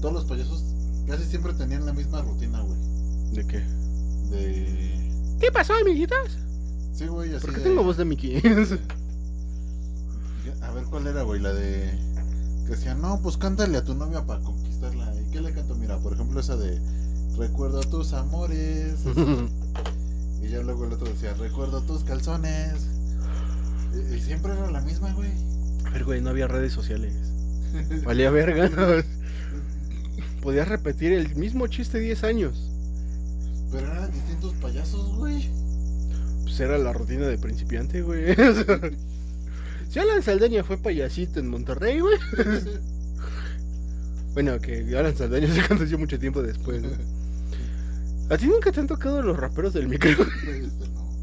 todos los payasos casi siempre tenían la misma rutina, güey. ¿De qué? De. ¿Qué pasó, amiguitas? Sí, güey, así. ¿Por qué de- tengo voz de Mickey? A ver cuál era, güey, la de. Que decían, no, pues cántale a tu novia para conquistarla. ¿Y qué le canto? Mira, por ejemplo, esa de. Recuerdo tus amores. y ya luego el otro decía, recuerdo tus calzones. Y, y siempre era la misma, güey. A ver, güey, no había redes sociales. Valía verga. Podías repetir el mismo chiste 10 años. Pero eran distintos payasos, güey. Pues era la rutina de principiante, güey. Si Alan Saldaña fue payasito en Monterrey, güey. Bueno, que Alan Saldaña se aconteció mucho tiempo después, ¿no? ¿A ti nunca te han tocado los raperos del micro? Este, no.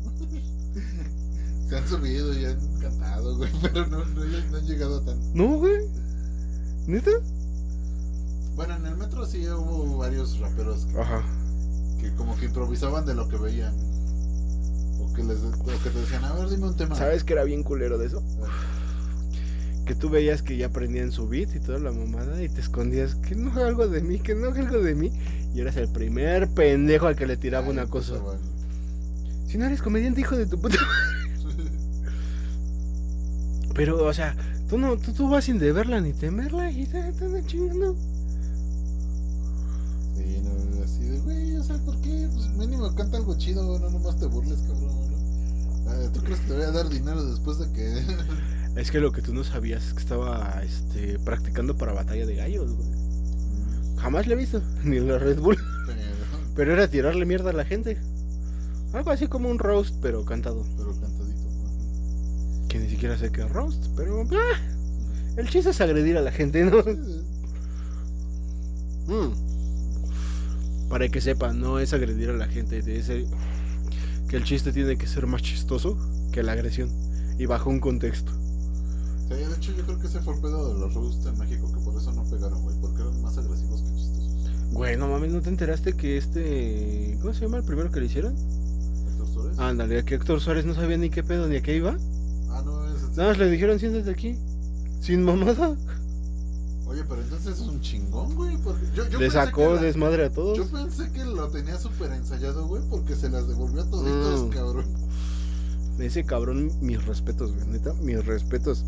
Se han subido y han cantado, güey, pero no, no, no han llegado a tanto. No, güey. ¿Neta? Bueno, en el metro sí hubo varios raperos que, Ajá. que como que improvisaban de lo que veían. Que, les, que te decían, a ver, dime un tema. ¿Sabes que era bien culero de eso? Que tú veías que ya aprendían su beat y toda la mamada y te escondías que no haga algo de mí, que no haga algo de mí. Y eras el primer pendejo al que le tiraba una cosa. Si no eres comediante, hijo de tu puta. Pero, o sea, tú no, tú, tú vas sin deberla ni temerla y te andan chingando. Sí, no, así de, güey, o sea, ¿por qué? Pues mínimo canta algo chido, no nomás te burles, cabrón. ¿Tú crees que te voy a dar dinero después de que.? Es que lo que tú no sabías es que estaba este, practicando para batalla de gallos, güey. Jamás le he visto, ni en la Red Bull. pero, Pero era tirarle mierda a la gente. Algo así como un roast, pero cantado. pero cantadito. ¿no? Que ni siquiera sé qué es roast, pero. ah, el chiste es agredir a la gente, ¿no? Mm. Para que sepan, no es agredir a la gente, es el- que el chiste tiene que ser más chistoso que la agresión y bajo un contexto. Sí, de hecho yo creo que ese fue el pedo de los roasts en México, que por eso no pegaron, güey, porque eran más agresivos que chistosos. Güey, no mames, ¿no te enteraste que este. ¿Cómo se llama el primero que le hicieron? ¿Héctor Suárez? Ándale, que Héctor Suárez no sabía ni qué pedo ni a qué iba. Ah, no, ese sí. Nada más le dijeron siéntate aquí. Sin mamada. Oye, pero entonces es un chingón, güey. porque Yo, yo Le pensé sacó que la- desmadre a todos. Yo pensé que lo tenía súper ensayado, güey, porque se las devolvió a toditos, Mm. cabrón. Ese cabrón, mis respetos, güey, neta, mis respetos.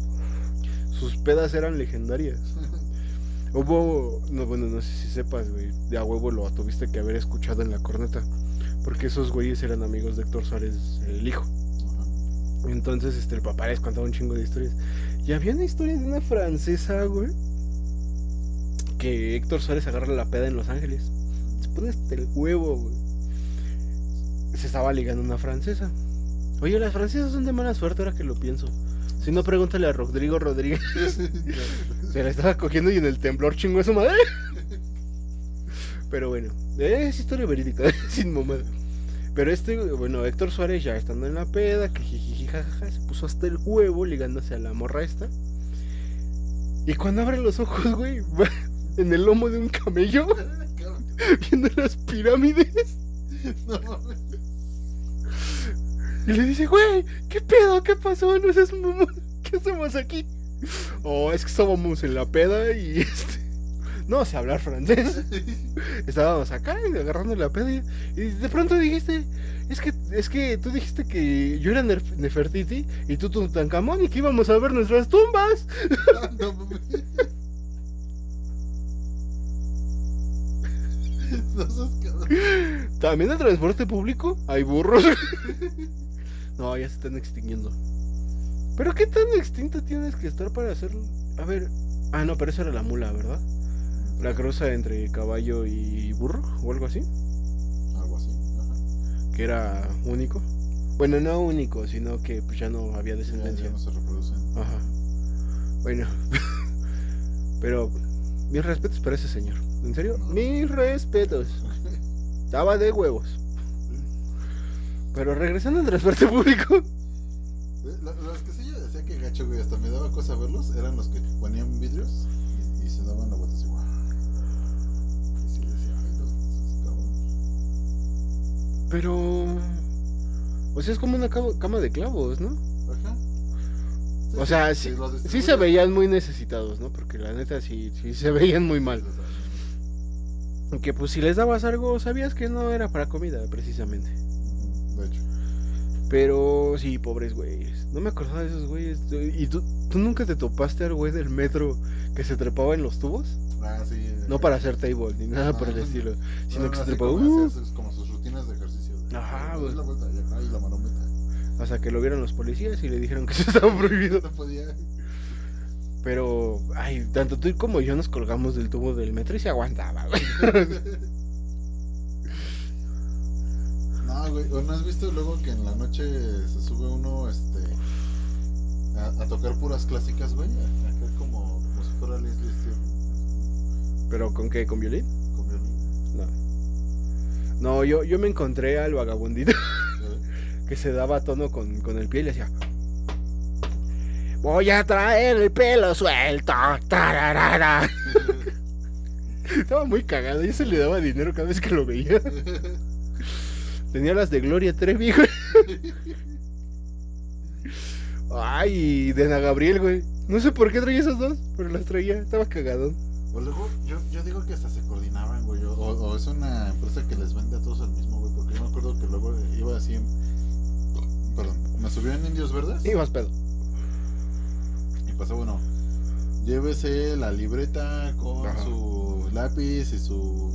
Sus pedas eran legendarias. Hubo, no, bueno, no sé si sepas, güey, de a huevo lo tuviste que haber escuchado en la corneta. Porque esos güeyes eran amigos de Héctor Suárez, el hijo. Entonces, este, el papá les contaba un chingo de historias. Y había una historia de una francesa, güey. Que Héctor Suárez agarra la peda en Los Ángeles. Se pone hasta el huevo, güey. Se estaba ligando una francesa. Oye, las francesas son de mala suerte ahora que lo pienso. Si no, pregúntale a Rodrigo Rodríguez. Se la estaba cogiendo y en el temblor chingó a su madre. Pero bueno, es historia verídica, sin mamada. Pero este, bueno, Héctor Suárez ya estando en la peda, que jijiji, jajaja, se puso hasta el huevo ligándose a la morra esta. Y cuando abre los ojos, güey, en el lomo de un camello, viendo las pirámides. no mames. Y le dice, güey, ¿qué pedo? ¿Qué pasó? No seas mamón. ¿Qué hacemos aquí? Oh, es que estábamos en la peda y este. no sé hablar francés. Estábamos acá y agarrando la peda y de pronto dijiste, es que, es que tú dijiste que yo era Nefertiti y tú Tutankamón y que íbamos a ver nuestras tumbas. No, seas. También en transporte público hay burros. No, ya se están extinguiendo. Pero qué tan extinto tienes que estar para hacerlo. A ver, ah, no, pero eso era la mula, ¿verdad? La cruza entre caballo y burro o algo así, Algo así. Ajá. que era único. Bueno, no único, sino que pues ya no había Ya, descendencia. ya no se reproducen. Ajá. Bueno. Pero mis respetos para ese señor. ¿En serio? Mis respetos. Estaba de huevos. Pero regresando al transporte público. La- Los que sí yo decía que gacho, güey, hasta me daba cosa verlos, eran los que ponían vidrios y, y se daban la vuelta así, guau. Y sí decía, ay, los. Pero. O sea, es como una cama de clavos, ¿no? Sí, O sea, sí, sí, los sí se veían muy necesitados, ¿no? Porque la neta sí, sí se veían muy mal. Que pues si les dabas algo, sabías que no era para comida, precisamente. De hecho. Pero sí, pobres güeyes. No me acordaba de esos güeyes. ¿Y tú, tú nunca te topaste al güey del metro que se trepaba en los tubos? Ah, sí. No para hacer table ni nada por el No, estilo, sino no, que se trepaba. como uh, como sus rutinas de ejercicio. Ajá, güey. la vuelta y acá y la marometa. Hasta que lo vieron los policías y le dijeron que eso estaba prohibido. No podía. Pero, ay, tanto tú como yo nos colgamos del tubo del metro y se aguantaba, güey. No, güey, ¿o no has visto luego que en la noche se sube uno este a, a tocar puras clásicas, güey? Acá como, como si fuera Leslie ¿Pero con qué? ¿Con violín? con violín. No. No, yo, yo me encontré al vagabundito. que se daba tono con, con el pie y le decía. Voy a traer el pelo suelto. tararara". Estaba muy cagado. Yo se le daba dinero cada vez que lo veía. Tenía las de Gloria Trevi, güey. Ay, de Ana Gabriel, güey. No sé por qué traía esas dos, pero las traía. Estaba cagado. O luego, yo, yo digo que hasta se coordinaban, güey. O, o es una empresa que les vende a todos al mismo, güey. Porque yo me acuerdo que luego iba así. Perdón, me subió en Indios Verdes. Más pedo. Y pasó, bueno, llévese la libreta con Ajá. su lápiz y su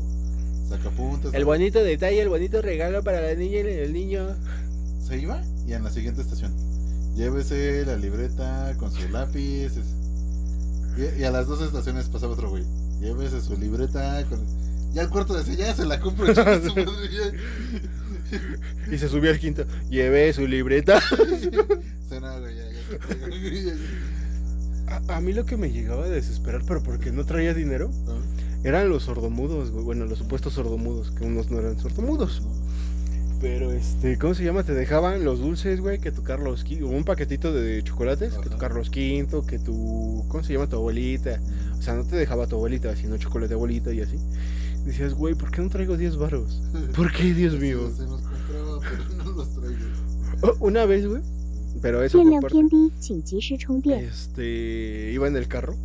sacapuntas. El bonito detalle, el bonito regalo para la niña y el niño. Se iba y en la siguiente estación, llévese la libreta con su lápiz. y a las dos estaciones pasaba otro güey. Llévese su libreta con... Ya el cuarto decía, ya se la compro. chingue su madre, ya". Y se subió al quinto. Llevé su libreta. A, a mí lo que me llegaba a desesperar, pero porque no traía dinero, ¿No? eran los sordomudos, güey. Bueno, los supuestos sordomudos, que unos no eran sordomudos. Pero este, ¿cómo se llama? Te dejaban los dulces, güey, que tu Carlos Quinto, un paquetito de chocolates, que tu. Carlos Quinto, que tu, ¿cómo se llama? Tu abuelita. O sea, no te dejaba tu abuelita, sino chocolate abuelita y así. Decías, güey, ¿por qué no traigo 10 varos? ¿Por qué, Dios mío? Se los compraba, pero no los traigo. Oh, una vez, güey. Pero eso fue. Este, iba en el carro.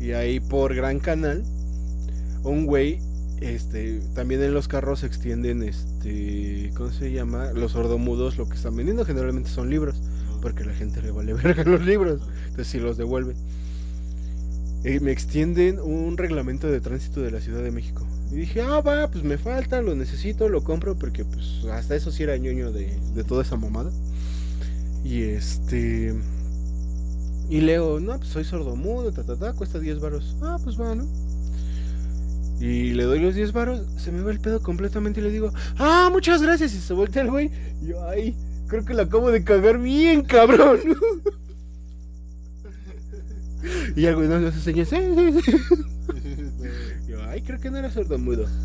Y ahí por Gran Canal, un güey, este, también en los carros se extienden, este, ¿cómo se llama? Los sordomudos, lo que están vendiendo generalmente son libros, porque la gente le vale verga los libros, entonces si sí los devuelve. Y me extienden un reglamento de tránsito de la Ciudad de México. Y dije, ah, va, pues me falta, lo necesito, lo compro, porque pues hasta eso sí era ñoño de, de toda esa mamada. Y este... Y leo, no, pues soy sordomudo, ta, ta, ta, cuesta 10 varos. Ah, pues va, ¿no? Y le doy los 10 varos, se me va el pedo completamente y le digo, ah, muchas gracias. Y se voltea el güey. Y yo, ay, creo que la acabo de cagar bien, cabrón. Y algunos nos enseñan, sí, sí. Yo, ay, creo que no era sordomudo.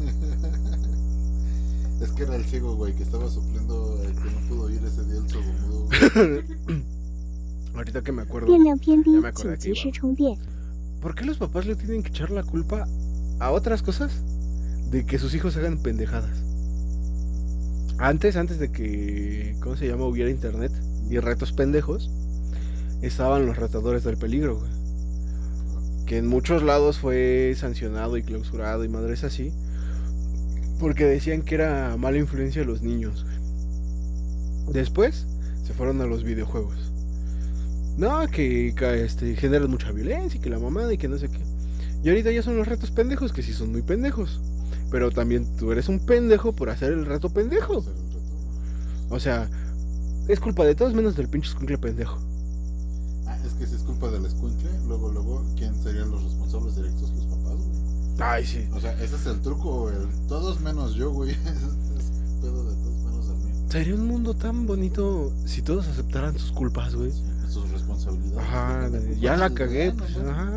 Es que era el ciego, güey, que estaba soplando, el que no pudo oír ese día el sordomudo. Ahorita que me acuerdo. Ya me acordé que iba. ¿Por qué los papás le tienen que echar la culpa a otras cosas de que sus hijos hagan pendejadas? Antes, antes de que, ¿cómo se llama? Hubiera internet y retos pendejos, estaban los retadores del peligro, güey que en muchos lados fue sancionado y clausurado y madres así, porque decían que era mala influencia de los niños. Después se fueron a los videojuegos. No, que, este, generan mucha violencia y que la mamada y que no sé qué. Y ahorita ya son los retos pendejos, que sí son muy pendejos. Pero también tú eres un pendejo por hacer el reto pendejo. O sea, es culpa de todos menos del pinche escuincle pendejo. Ah, es que si es culpa del escuincle, Ay, sí. O sea, ese es el truco, el todos menos yo, güey. Es pedo de todos menos el mío. Sería un mundo tan bonito si todos aceptaran sus culpas, güey. Sí, sus responsabilidades. Ajá, ya la cagué, pues, ajá.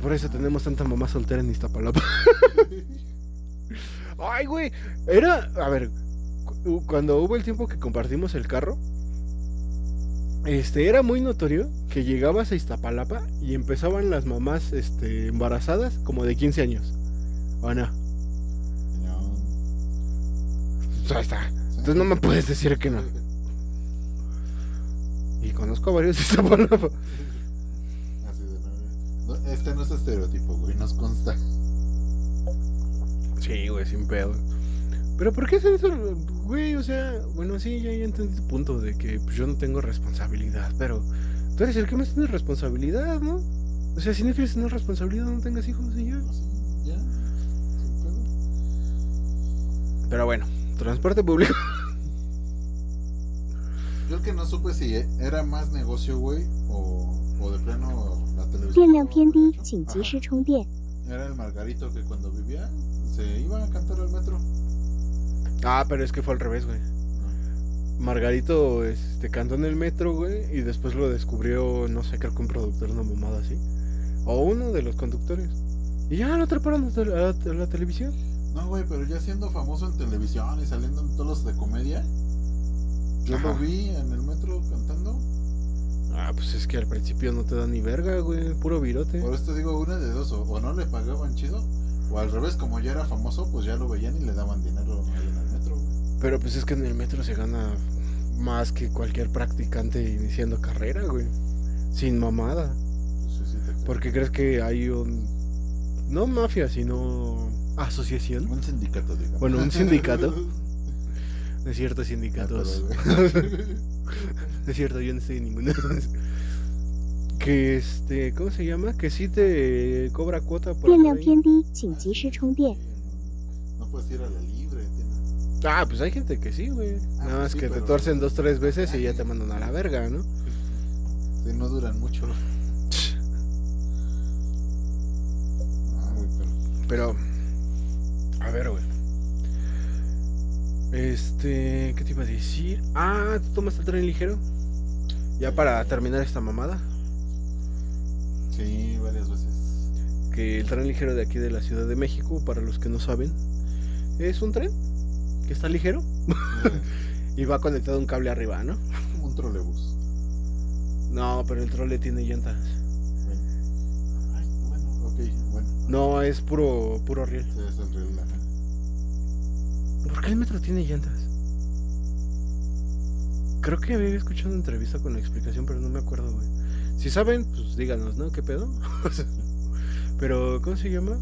Por eso tenemos tanta mamá soltera en Iztapalapa. Ay, güey. Era, a ver, cuando hubo el tiempo que compartimos el carro, este, era muy notorio que llegabas a Iztapalapa y empezaban las mamás, este, embarazadas como de 15 años. ¿O no? No. Pues ahí está. Entonces no me puedes decir que no. Y conozco a varios de Iztapalapa. Así de no, no, Este no es estereotipo, güey, nos consta. Sí, güey, sin pedo. Pero ¿por qué hacer eso, güey? O sea, bueno, sí, ya, entendí tu punto de que pues, yo no tengo responsabilidad, pero tú eres el que más tiene responsabilidad, ¿no? O sea, si no quieres tener responsabilidad, no tengas hijos y ya. Pues pero bueno, transporte público. Yo el que no supe si era más negocio, güey, o, o de plano la televisión. Era el Margarito que cuando vivía se iba a cantar al metro. Ah, pero es que fue al revés, güey. Margarito este, cantó en el metro, güey, y después lo descubrió, no sé, creo que un productor, una mamada así. O uno de los conductores. Y ya lo atraparon a la, a la televisión. No, güey, pero ya siendo famoso en televisión y saliendo en todos los de comedia. Yo Ajá. lo vi en el metro cantando. Ah, pues es que al principio no te da ni verga, güey, puro virote. Por esto digo una de dos, o, o no le pagaban chido, o al revés, como ya era famoso, pues ya lo veían y le daban dinero ahí en el metro. güey. Pero pues es que en el metro se gana más que cualquier practicante iniciando carrera, güey. Sin mamada. Porque crees que hay un... No mafia, sino asociación. Un sindicato, digamos. Bueno, un sindicato. de ciertos sindicatos. Ah, de cierto, yo no estoy en ninguno. que este, ¿cómo se llama? Que sí te cobra cuota por... No puedes ir a la libre. Ah, pues hay gente que sí, güey. Ah, Nada más sí, que te torcen dos, tres veces y ya te mandan a la verga, ¿no? Sí, no duran mucho. Ah, güey, pero- Pero, a ver, güey. Este, ¿qué te iba a decir? Ah, ¿tú tomaste el tren ligero? Ya para terminar esta mamada. Sí, varias veces. Que el tren ligero de aquí de la Ciudad de México, para los que no saben, es un tren que está ligero y va conectado a un cable arriba, ¿no? Es como un trolebús. No, pero el trole tiene llantas. Bueno. Ay, bueno, ok, bueno. No, es puro, puro riel. Sí, es el riel, ajá. ¿Por qué el metro tiene llantas? Creo que había escuchado una entrevista con la explicación, pero no me acuerdo, güey. Si saben, pues díganos, ¿no? ¿Qué pedo? Pero, ¿cómo se llama?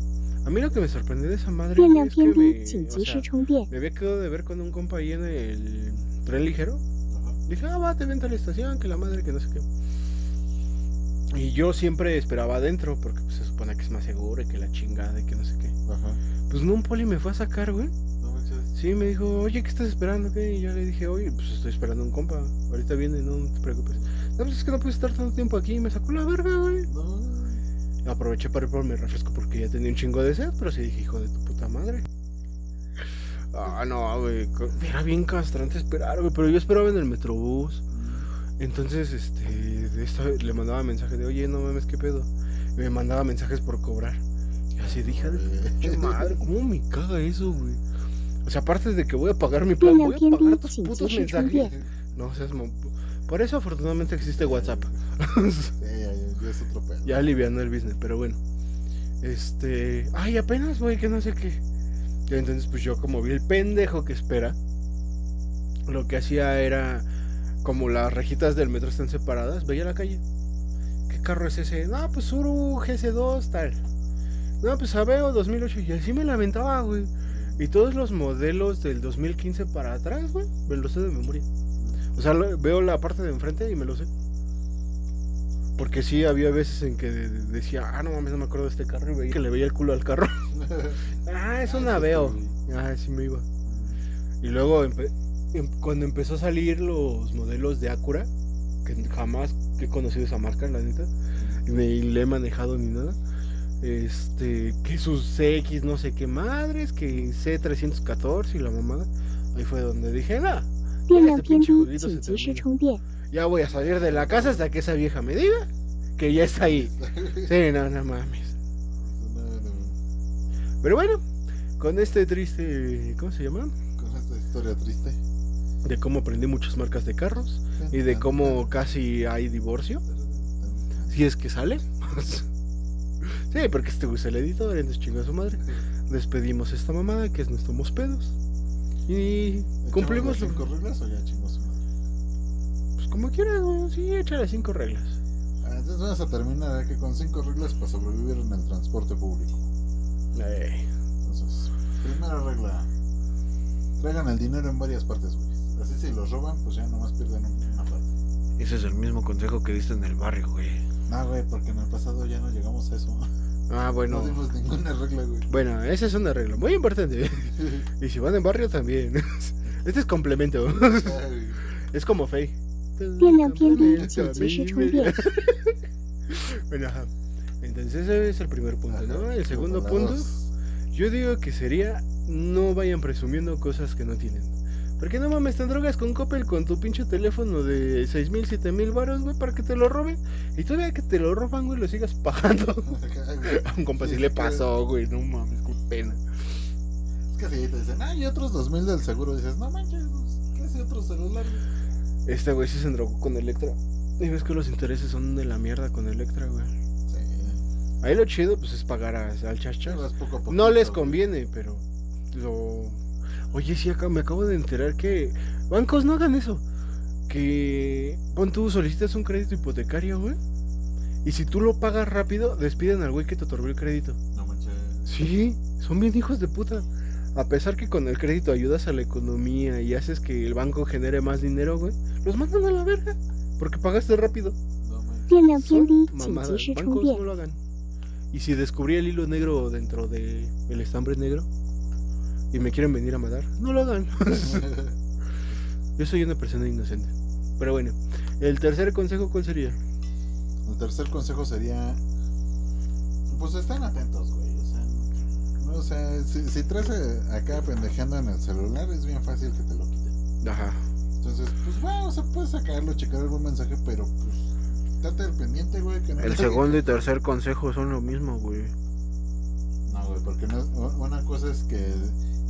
A mí lo que me sorprendió de esa madre es que me, o me había quedado de ver con un compa ahí en el tren ligero. Dije, ah, va, te vente a la estación, que la madre, que no sé qué. Y yo siempre esperaba adentro, porque pues, se supone que es más seguro y que la chingada y que no sé qué. Ajá. Pues no, un poli me fue a sacar, güey. Sí, me dijo, oye, ¿qué estás esperando? ¿Qué? Y yo le dije, oye, pues estoy esperando un compa. Ahorita viene, no te preocupes. No, pues es que no puedes estar tanto tiempo aquí. Y me sacó la verga, güey. No. Aproveché para ir por mi refresco porque ya tenía un chingo de sed, pero sí dije, hijo de tu puta madre. Ah, no, güey. Era bien castrante esperar, güey. Pero yo esperaba en el metrobús. Entonces, este, de esta vez le mandaba mensaje de, oye, no mames, qué pedo. Y me mandaba mensajes por cobrar. Y así dije, de madre, ¿cómo me caga eso, güey? O sea, aparte de que voy a pagar mi plan, voy a pagar tus putos mensajes. No seas mo- Por eso afortunadamente existe WhatsApp. Ya, aliviando el business, pero bueno. Este. Ay, apenas voy, que no sé qué. Y entonces, pues yo, como vi el pendejo que espera, lo que hacía era. Como las rejitas del metro están separadas, veía la calle. carro es ese? No, pues Suru GS2, tal. No, pues Aveo 2008. Y así me lamentaba, güey. Y todos los modelos del 2015 para atrás, güey, me los sé de memoria. O sea, veo la parte de enfrente y me lo sé. Porque sí, había veces en que decía, ah, no mames, no me acuerdo de este carro. Y veía que le veía el culo al carro. ah, es un aveo. Ah, ah, sí me iba. Y luego, empe em cuando empezó a salir los modelos de Acura, que jamás he conocido esa marca, la neta, ni le he manejado ni nada. Este, que sus CX, no sé qué madres, que C314 y la mamada. Ahí fue donde dije, nada. Este. Ya voy a salir de la casa hasta que esa vieja me diga que ya está ahí. Sí, no, no mames. Pero bueno, con este triste, ¿cómo se llama? Con esta historia triste. De cómo aprendí muchas marcas de carros y de cómo casi hay divorcio. Si es que sale. sí, porque este güey es el editor, entonces chingo a su madre. Despedimos esta mamada que es nuestro Mospedos. Y cumplimos ¿Echamos las cinco reglas o ya madre? Pues como quieras, güey. Sí, échale cinco reglas. Ah, Entonces vamos a terminar aquí con cinco reglas para sobrevivir en el transporte público. Eh, Entonces, primera regla. Traigan el dinero en varias partes, güey. Así si los roban, pues ya nomás pierden un- una parte. ese es el mismo consejo que diste en el barrio, güey. No, güey, porque en el pasado ya no llegamos a eso. Ah, bueno. No dimos ninguna regla, güey. Bueno, esa es una regla muy importante. y si van en barrio también. Este es complemento. Es como Fey. 电量偏低，请及时充电。 Bueno, ajá. Entonces ese es el primer punto, ¿no? ajá. El segundo Como la punto, dos. yo digo que sería no vayan presumiendo cosas que no tienen. Porque no mames, te drogas con Coppel con tu pinche teléfono de 6 mil, 7 mil baros, güey, para que te lo roben. Y todavía que te lo roban, güey, lo sigas pagando. Ay, güey. A un compa sí Sí, le sí, pasó, güey, no mames, qué pena. Es que si te dicen, ah, y otros 2000 del seguro, dices, no manches, pues, ¿qué hace otro celular? güey?" Este güey sí se endrogó con Electra. Y ves que los intereses son de la mierda con Electra, güey. Sí. Ahí lo chido, pues es pagar a- al chachas. Vas poco a poquito, No les güey. conviene, pero lo... Oye, sí, acá me acabo de enterar que... Bancos, no hagan eso. Que... Pon tú, solicitas un crédito hipotecario, güey. Y si tú lo pagas rápido, despiden al güey que te otorgó el crédito. No manches. Sí, son bien hijos de puta a pesar que con el crédito ayudas a la economía y haces que el banco genere más dinero, güey, los mandan a la verga porque pagaste rápido. No, Son mamadas, bancos no lo hagan. Y si descubrí el hilo negro dentro del el estambre negro y me quieren venir a matar, no lo hagan. Yo soy una persona inocente. Pero bueno, el tercer consejo, ¿cuál sería? El tercer consejo sería: Pues estén atentos, o sea si, si traes eh, acá pendejeando en el celular, es bien fácil que te lo quiten. Ajá. Entonces, pues bueno, o sea, puedes sacarlo, checar algún mensaje, pero pues. Date al pendiente, güey. Que no El segundo y tercer consejo son lo mismo, güey. No, güey, porque no es- una cosa es que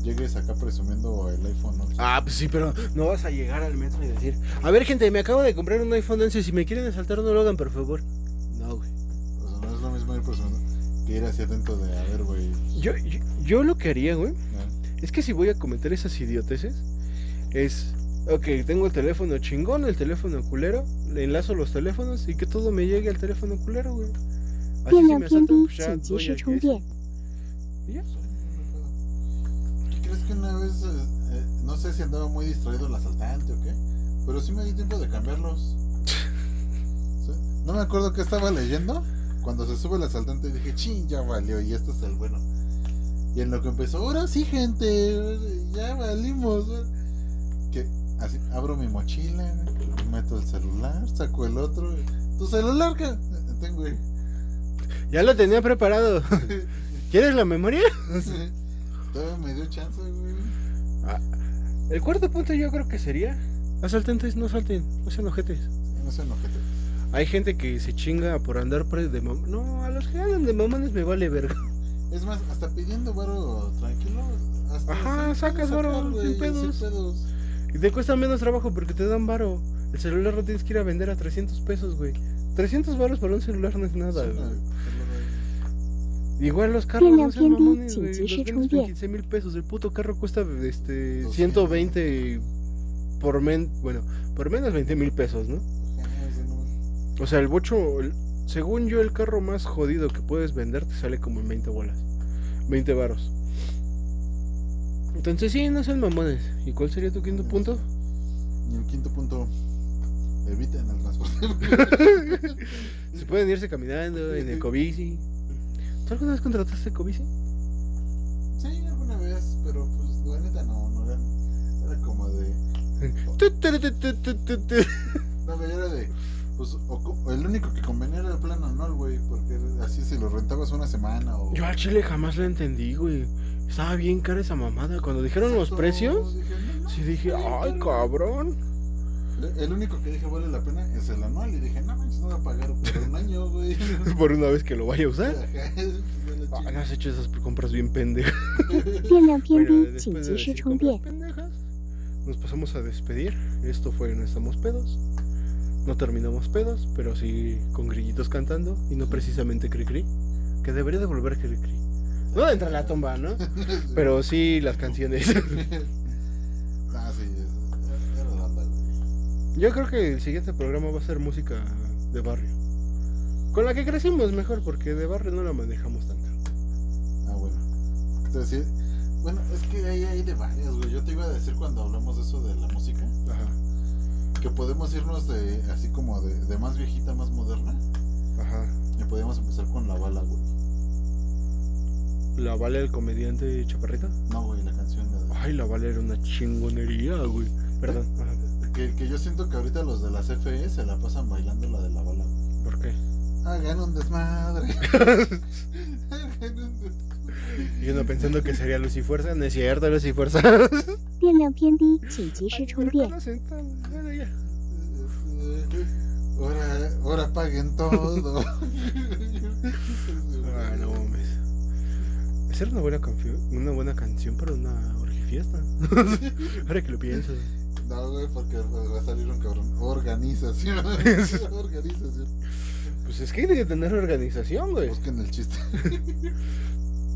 llegues acá presumiendo el iPhone 11. Ah, pues sí, pero no vas a llegar al metro y decir, a ver gente, me acabo de comprar un iPhone 11, si me quieren asaltar no lo hagan, por favor. No, güey. O sea, no es lo mismo ir presumiendo que ir así atento de, a ver, güey. Yo, yo, yo, lo que haría, güey, es que si voy a cometer esas idioteces, es, ok, tengo el teléfono chingón, el teléfono culero, le enlazo los teléfonos y que todo me llegue al teléfono culero, güey. Así si me asaltan, pues ya doy ¿Ya? Crees que una vez, eh, eh, no sé si andaba muy distraído el asaltante o qué, pero sí me di tiempo de cambiarlos. No me acuerdo que estaba leyendo. Cuando se sube el asaltante y dije, ching, ya valió, y este es el bueno. Y en lo que empezó, ahora sí, gente, ya valimos. güey". Que así, abro mi mochila, meto el celular, saco el otro. ¿Tu celular qué? Tengo, güey. Ya lo tenía preparado. ¿Quieres la memoria? Todavía me dio chance, güey. El cuarto punto yo creo que sería, asaltantes no salten, no sean ojetes. No se enojete. Hay gente que se chinga por andar pre de mam... No, a los que andan de mamones me vale verga. Es más, hasta pidiendo varo tranquilo. Hasta Ajá, sacas varo sin pedos. Y te cuesta menos trabajo porque te dan varo. El celular lo tienes que ir a vender a 300 pesos, güey. 300 varos para un celular no es nada, Sí, güey. Igual los carros no sean mamones, güey. Los vendes por sí. 15 mil pesos. El puto carro cuesta este 200. 120 por men... Bueno, por menos 20 mil pesos, ¿no? O sea, el bocho... el- según yo, el carro más jodido que puedes vender te sale como en 20 bolas. 20 varos. Entonces sí, no sean mamones. ¿Y cuál sería tu quinto punto? Y el quinto punto, eviten el transporte. Se pueden irse caminando en el Cobici. ¿Tú alguna vez contrataste Cobici? sí, alguna vez, pero pues la neta no, no era, era como de... No, güey, era de pues el único que convenía era el plan anual, güey, porque así si lo rentabas una semana o... Yo al chile jamás la entendí, güey. Estaba bien cara esa mamada. Cuando dijeron los precios, sí dije, ay, cabrón. El único que dije vale la pena es el anual. Y dije, no manches, no voy a pagar por un año, güey. por una vez que lo vaya a usar. ah, has hecho esas compras bien pendejas. bueno, después de decir compras pendejas, nos pasamos a despedir. Esto fue No Estamos Pedos. No terminamos pedos, pero sí con grillitos cantando y no precisamente cri cri. Que debería de volver cri cri. No entra la tumba, ¿no? Pero sí las canciones. Ah, sí. Yo creo que el siguiente programa va a ser música de barrio. Con la que crecimos mejor, porque de barrio no la manejamos tanto. Ah, bueno. ¿Qué te decía? Bueno, es que ahí hay de varias, güey. Yo te iba a decir cuando hablamos de eso de la música, que podemos irnos de así como de, de más viejita, más moderna, ajá. y podemos empezar con la bala, güey. La Vale, el comediante chaparrita. No, güey, la canción la de- Ay, la Vale era una chingonería, güey. Perdón. Ajá. Que, que yo siento que ahorita los de la CFE se la pasan bailando la de la bala, güey. ¿Por qué? Hagan un desmadre. Y pensando que sería luz y fuerza, no es cierto, luz y fuerza. Ahora, ahora paguen todo. ah, no. Esa era una buena, una buena canción para una orgifiesta. ahora que lo pienso. No, güey, porque va a salir un cabrón. Organización. organización. Pues es que hay que tener organización, güey. Busquen el chiste.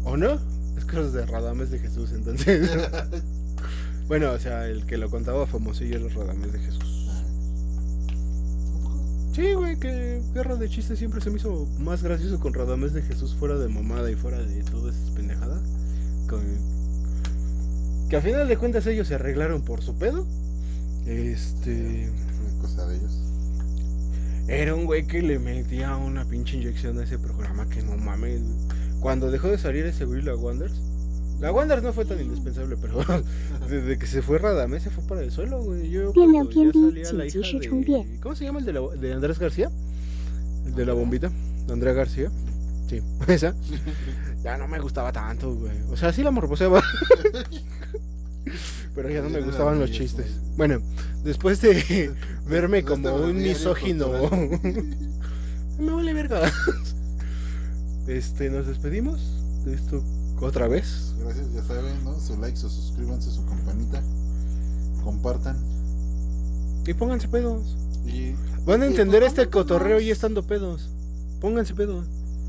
¿O no? Es cosas de Radames de Jesús, entonces. bueno, o sea, el que lo contaba famosillo los Radames de Jesús. Sí, güey, que guerra de chistes siempre se me hizo más gracioso con Radames de Jesús fuera de mamada y fuera de todas esas pendejadas. Con- Que a final de cuentas ellos se arreglaron por su pedo. Este. Cosa de ellos. Era un güey que le metía una pinche inyección a ese programa que no mames. Cuando dejó de salir ese güey, la Wonders. La Wonders no fue tan indispensable, pero desde que se fue Radamés se fue para el suelo, güey. Yo Bien, cuando bien, ya salía la hija de... ¿Cómo se llama el de, la- de Andrés García? El de la bombita. Andrea García. Sí, esa. Ya no me gustaba tanto, güey. O sea, sí la morboseaba. Pero ya no me gustaban los chistes. Bueno, después de verme como un misógino. Me vale verga. Este, nos despedimos de esto otra vez. Gracias, ya saben, ¿no? Su like, su suscríbanse, su campanita. Compartan. Y pónganse pedos. Y Van a entender este cotorreo y estando pedos. Pónganse pedos.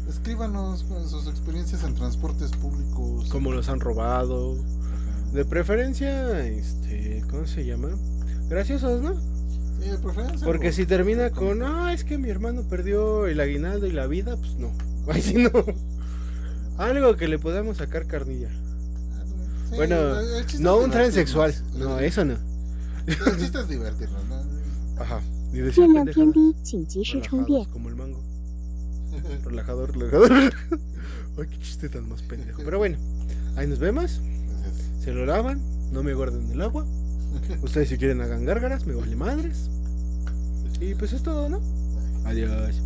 Escríbanos con sus experiencias en transportes públicos. Como los han robado. Ajá. De preferencia, este, ¿cómo se llama? Graciosos, ¿no? Sí, de preferencia. Porque por- si termina con, ah, es que mi hermano perdió el aguinaldo y la vida, pues no. Ay, si no. Algo que le podamos sacar carnilla. Sí, bueno, no un transexual. No, eso no. El chiste es divertirnos, ¿no? Ajá. Y decía pendejadas, como el mango. Relajador, relajador. Ay, qué chiste tan más pendejo. Pero bueno, ahí nos vemos. Se lo lavan, no me guarden el agua. Ustedes si quieren hagan gárgaras, me vale madres. Y pues es todo, ¿no? Adiós.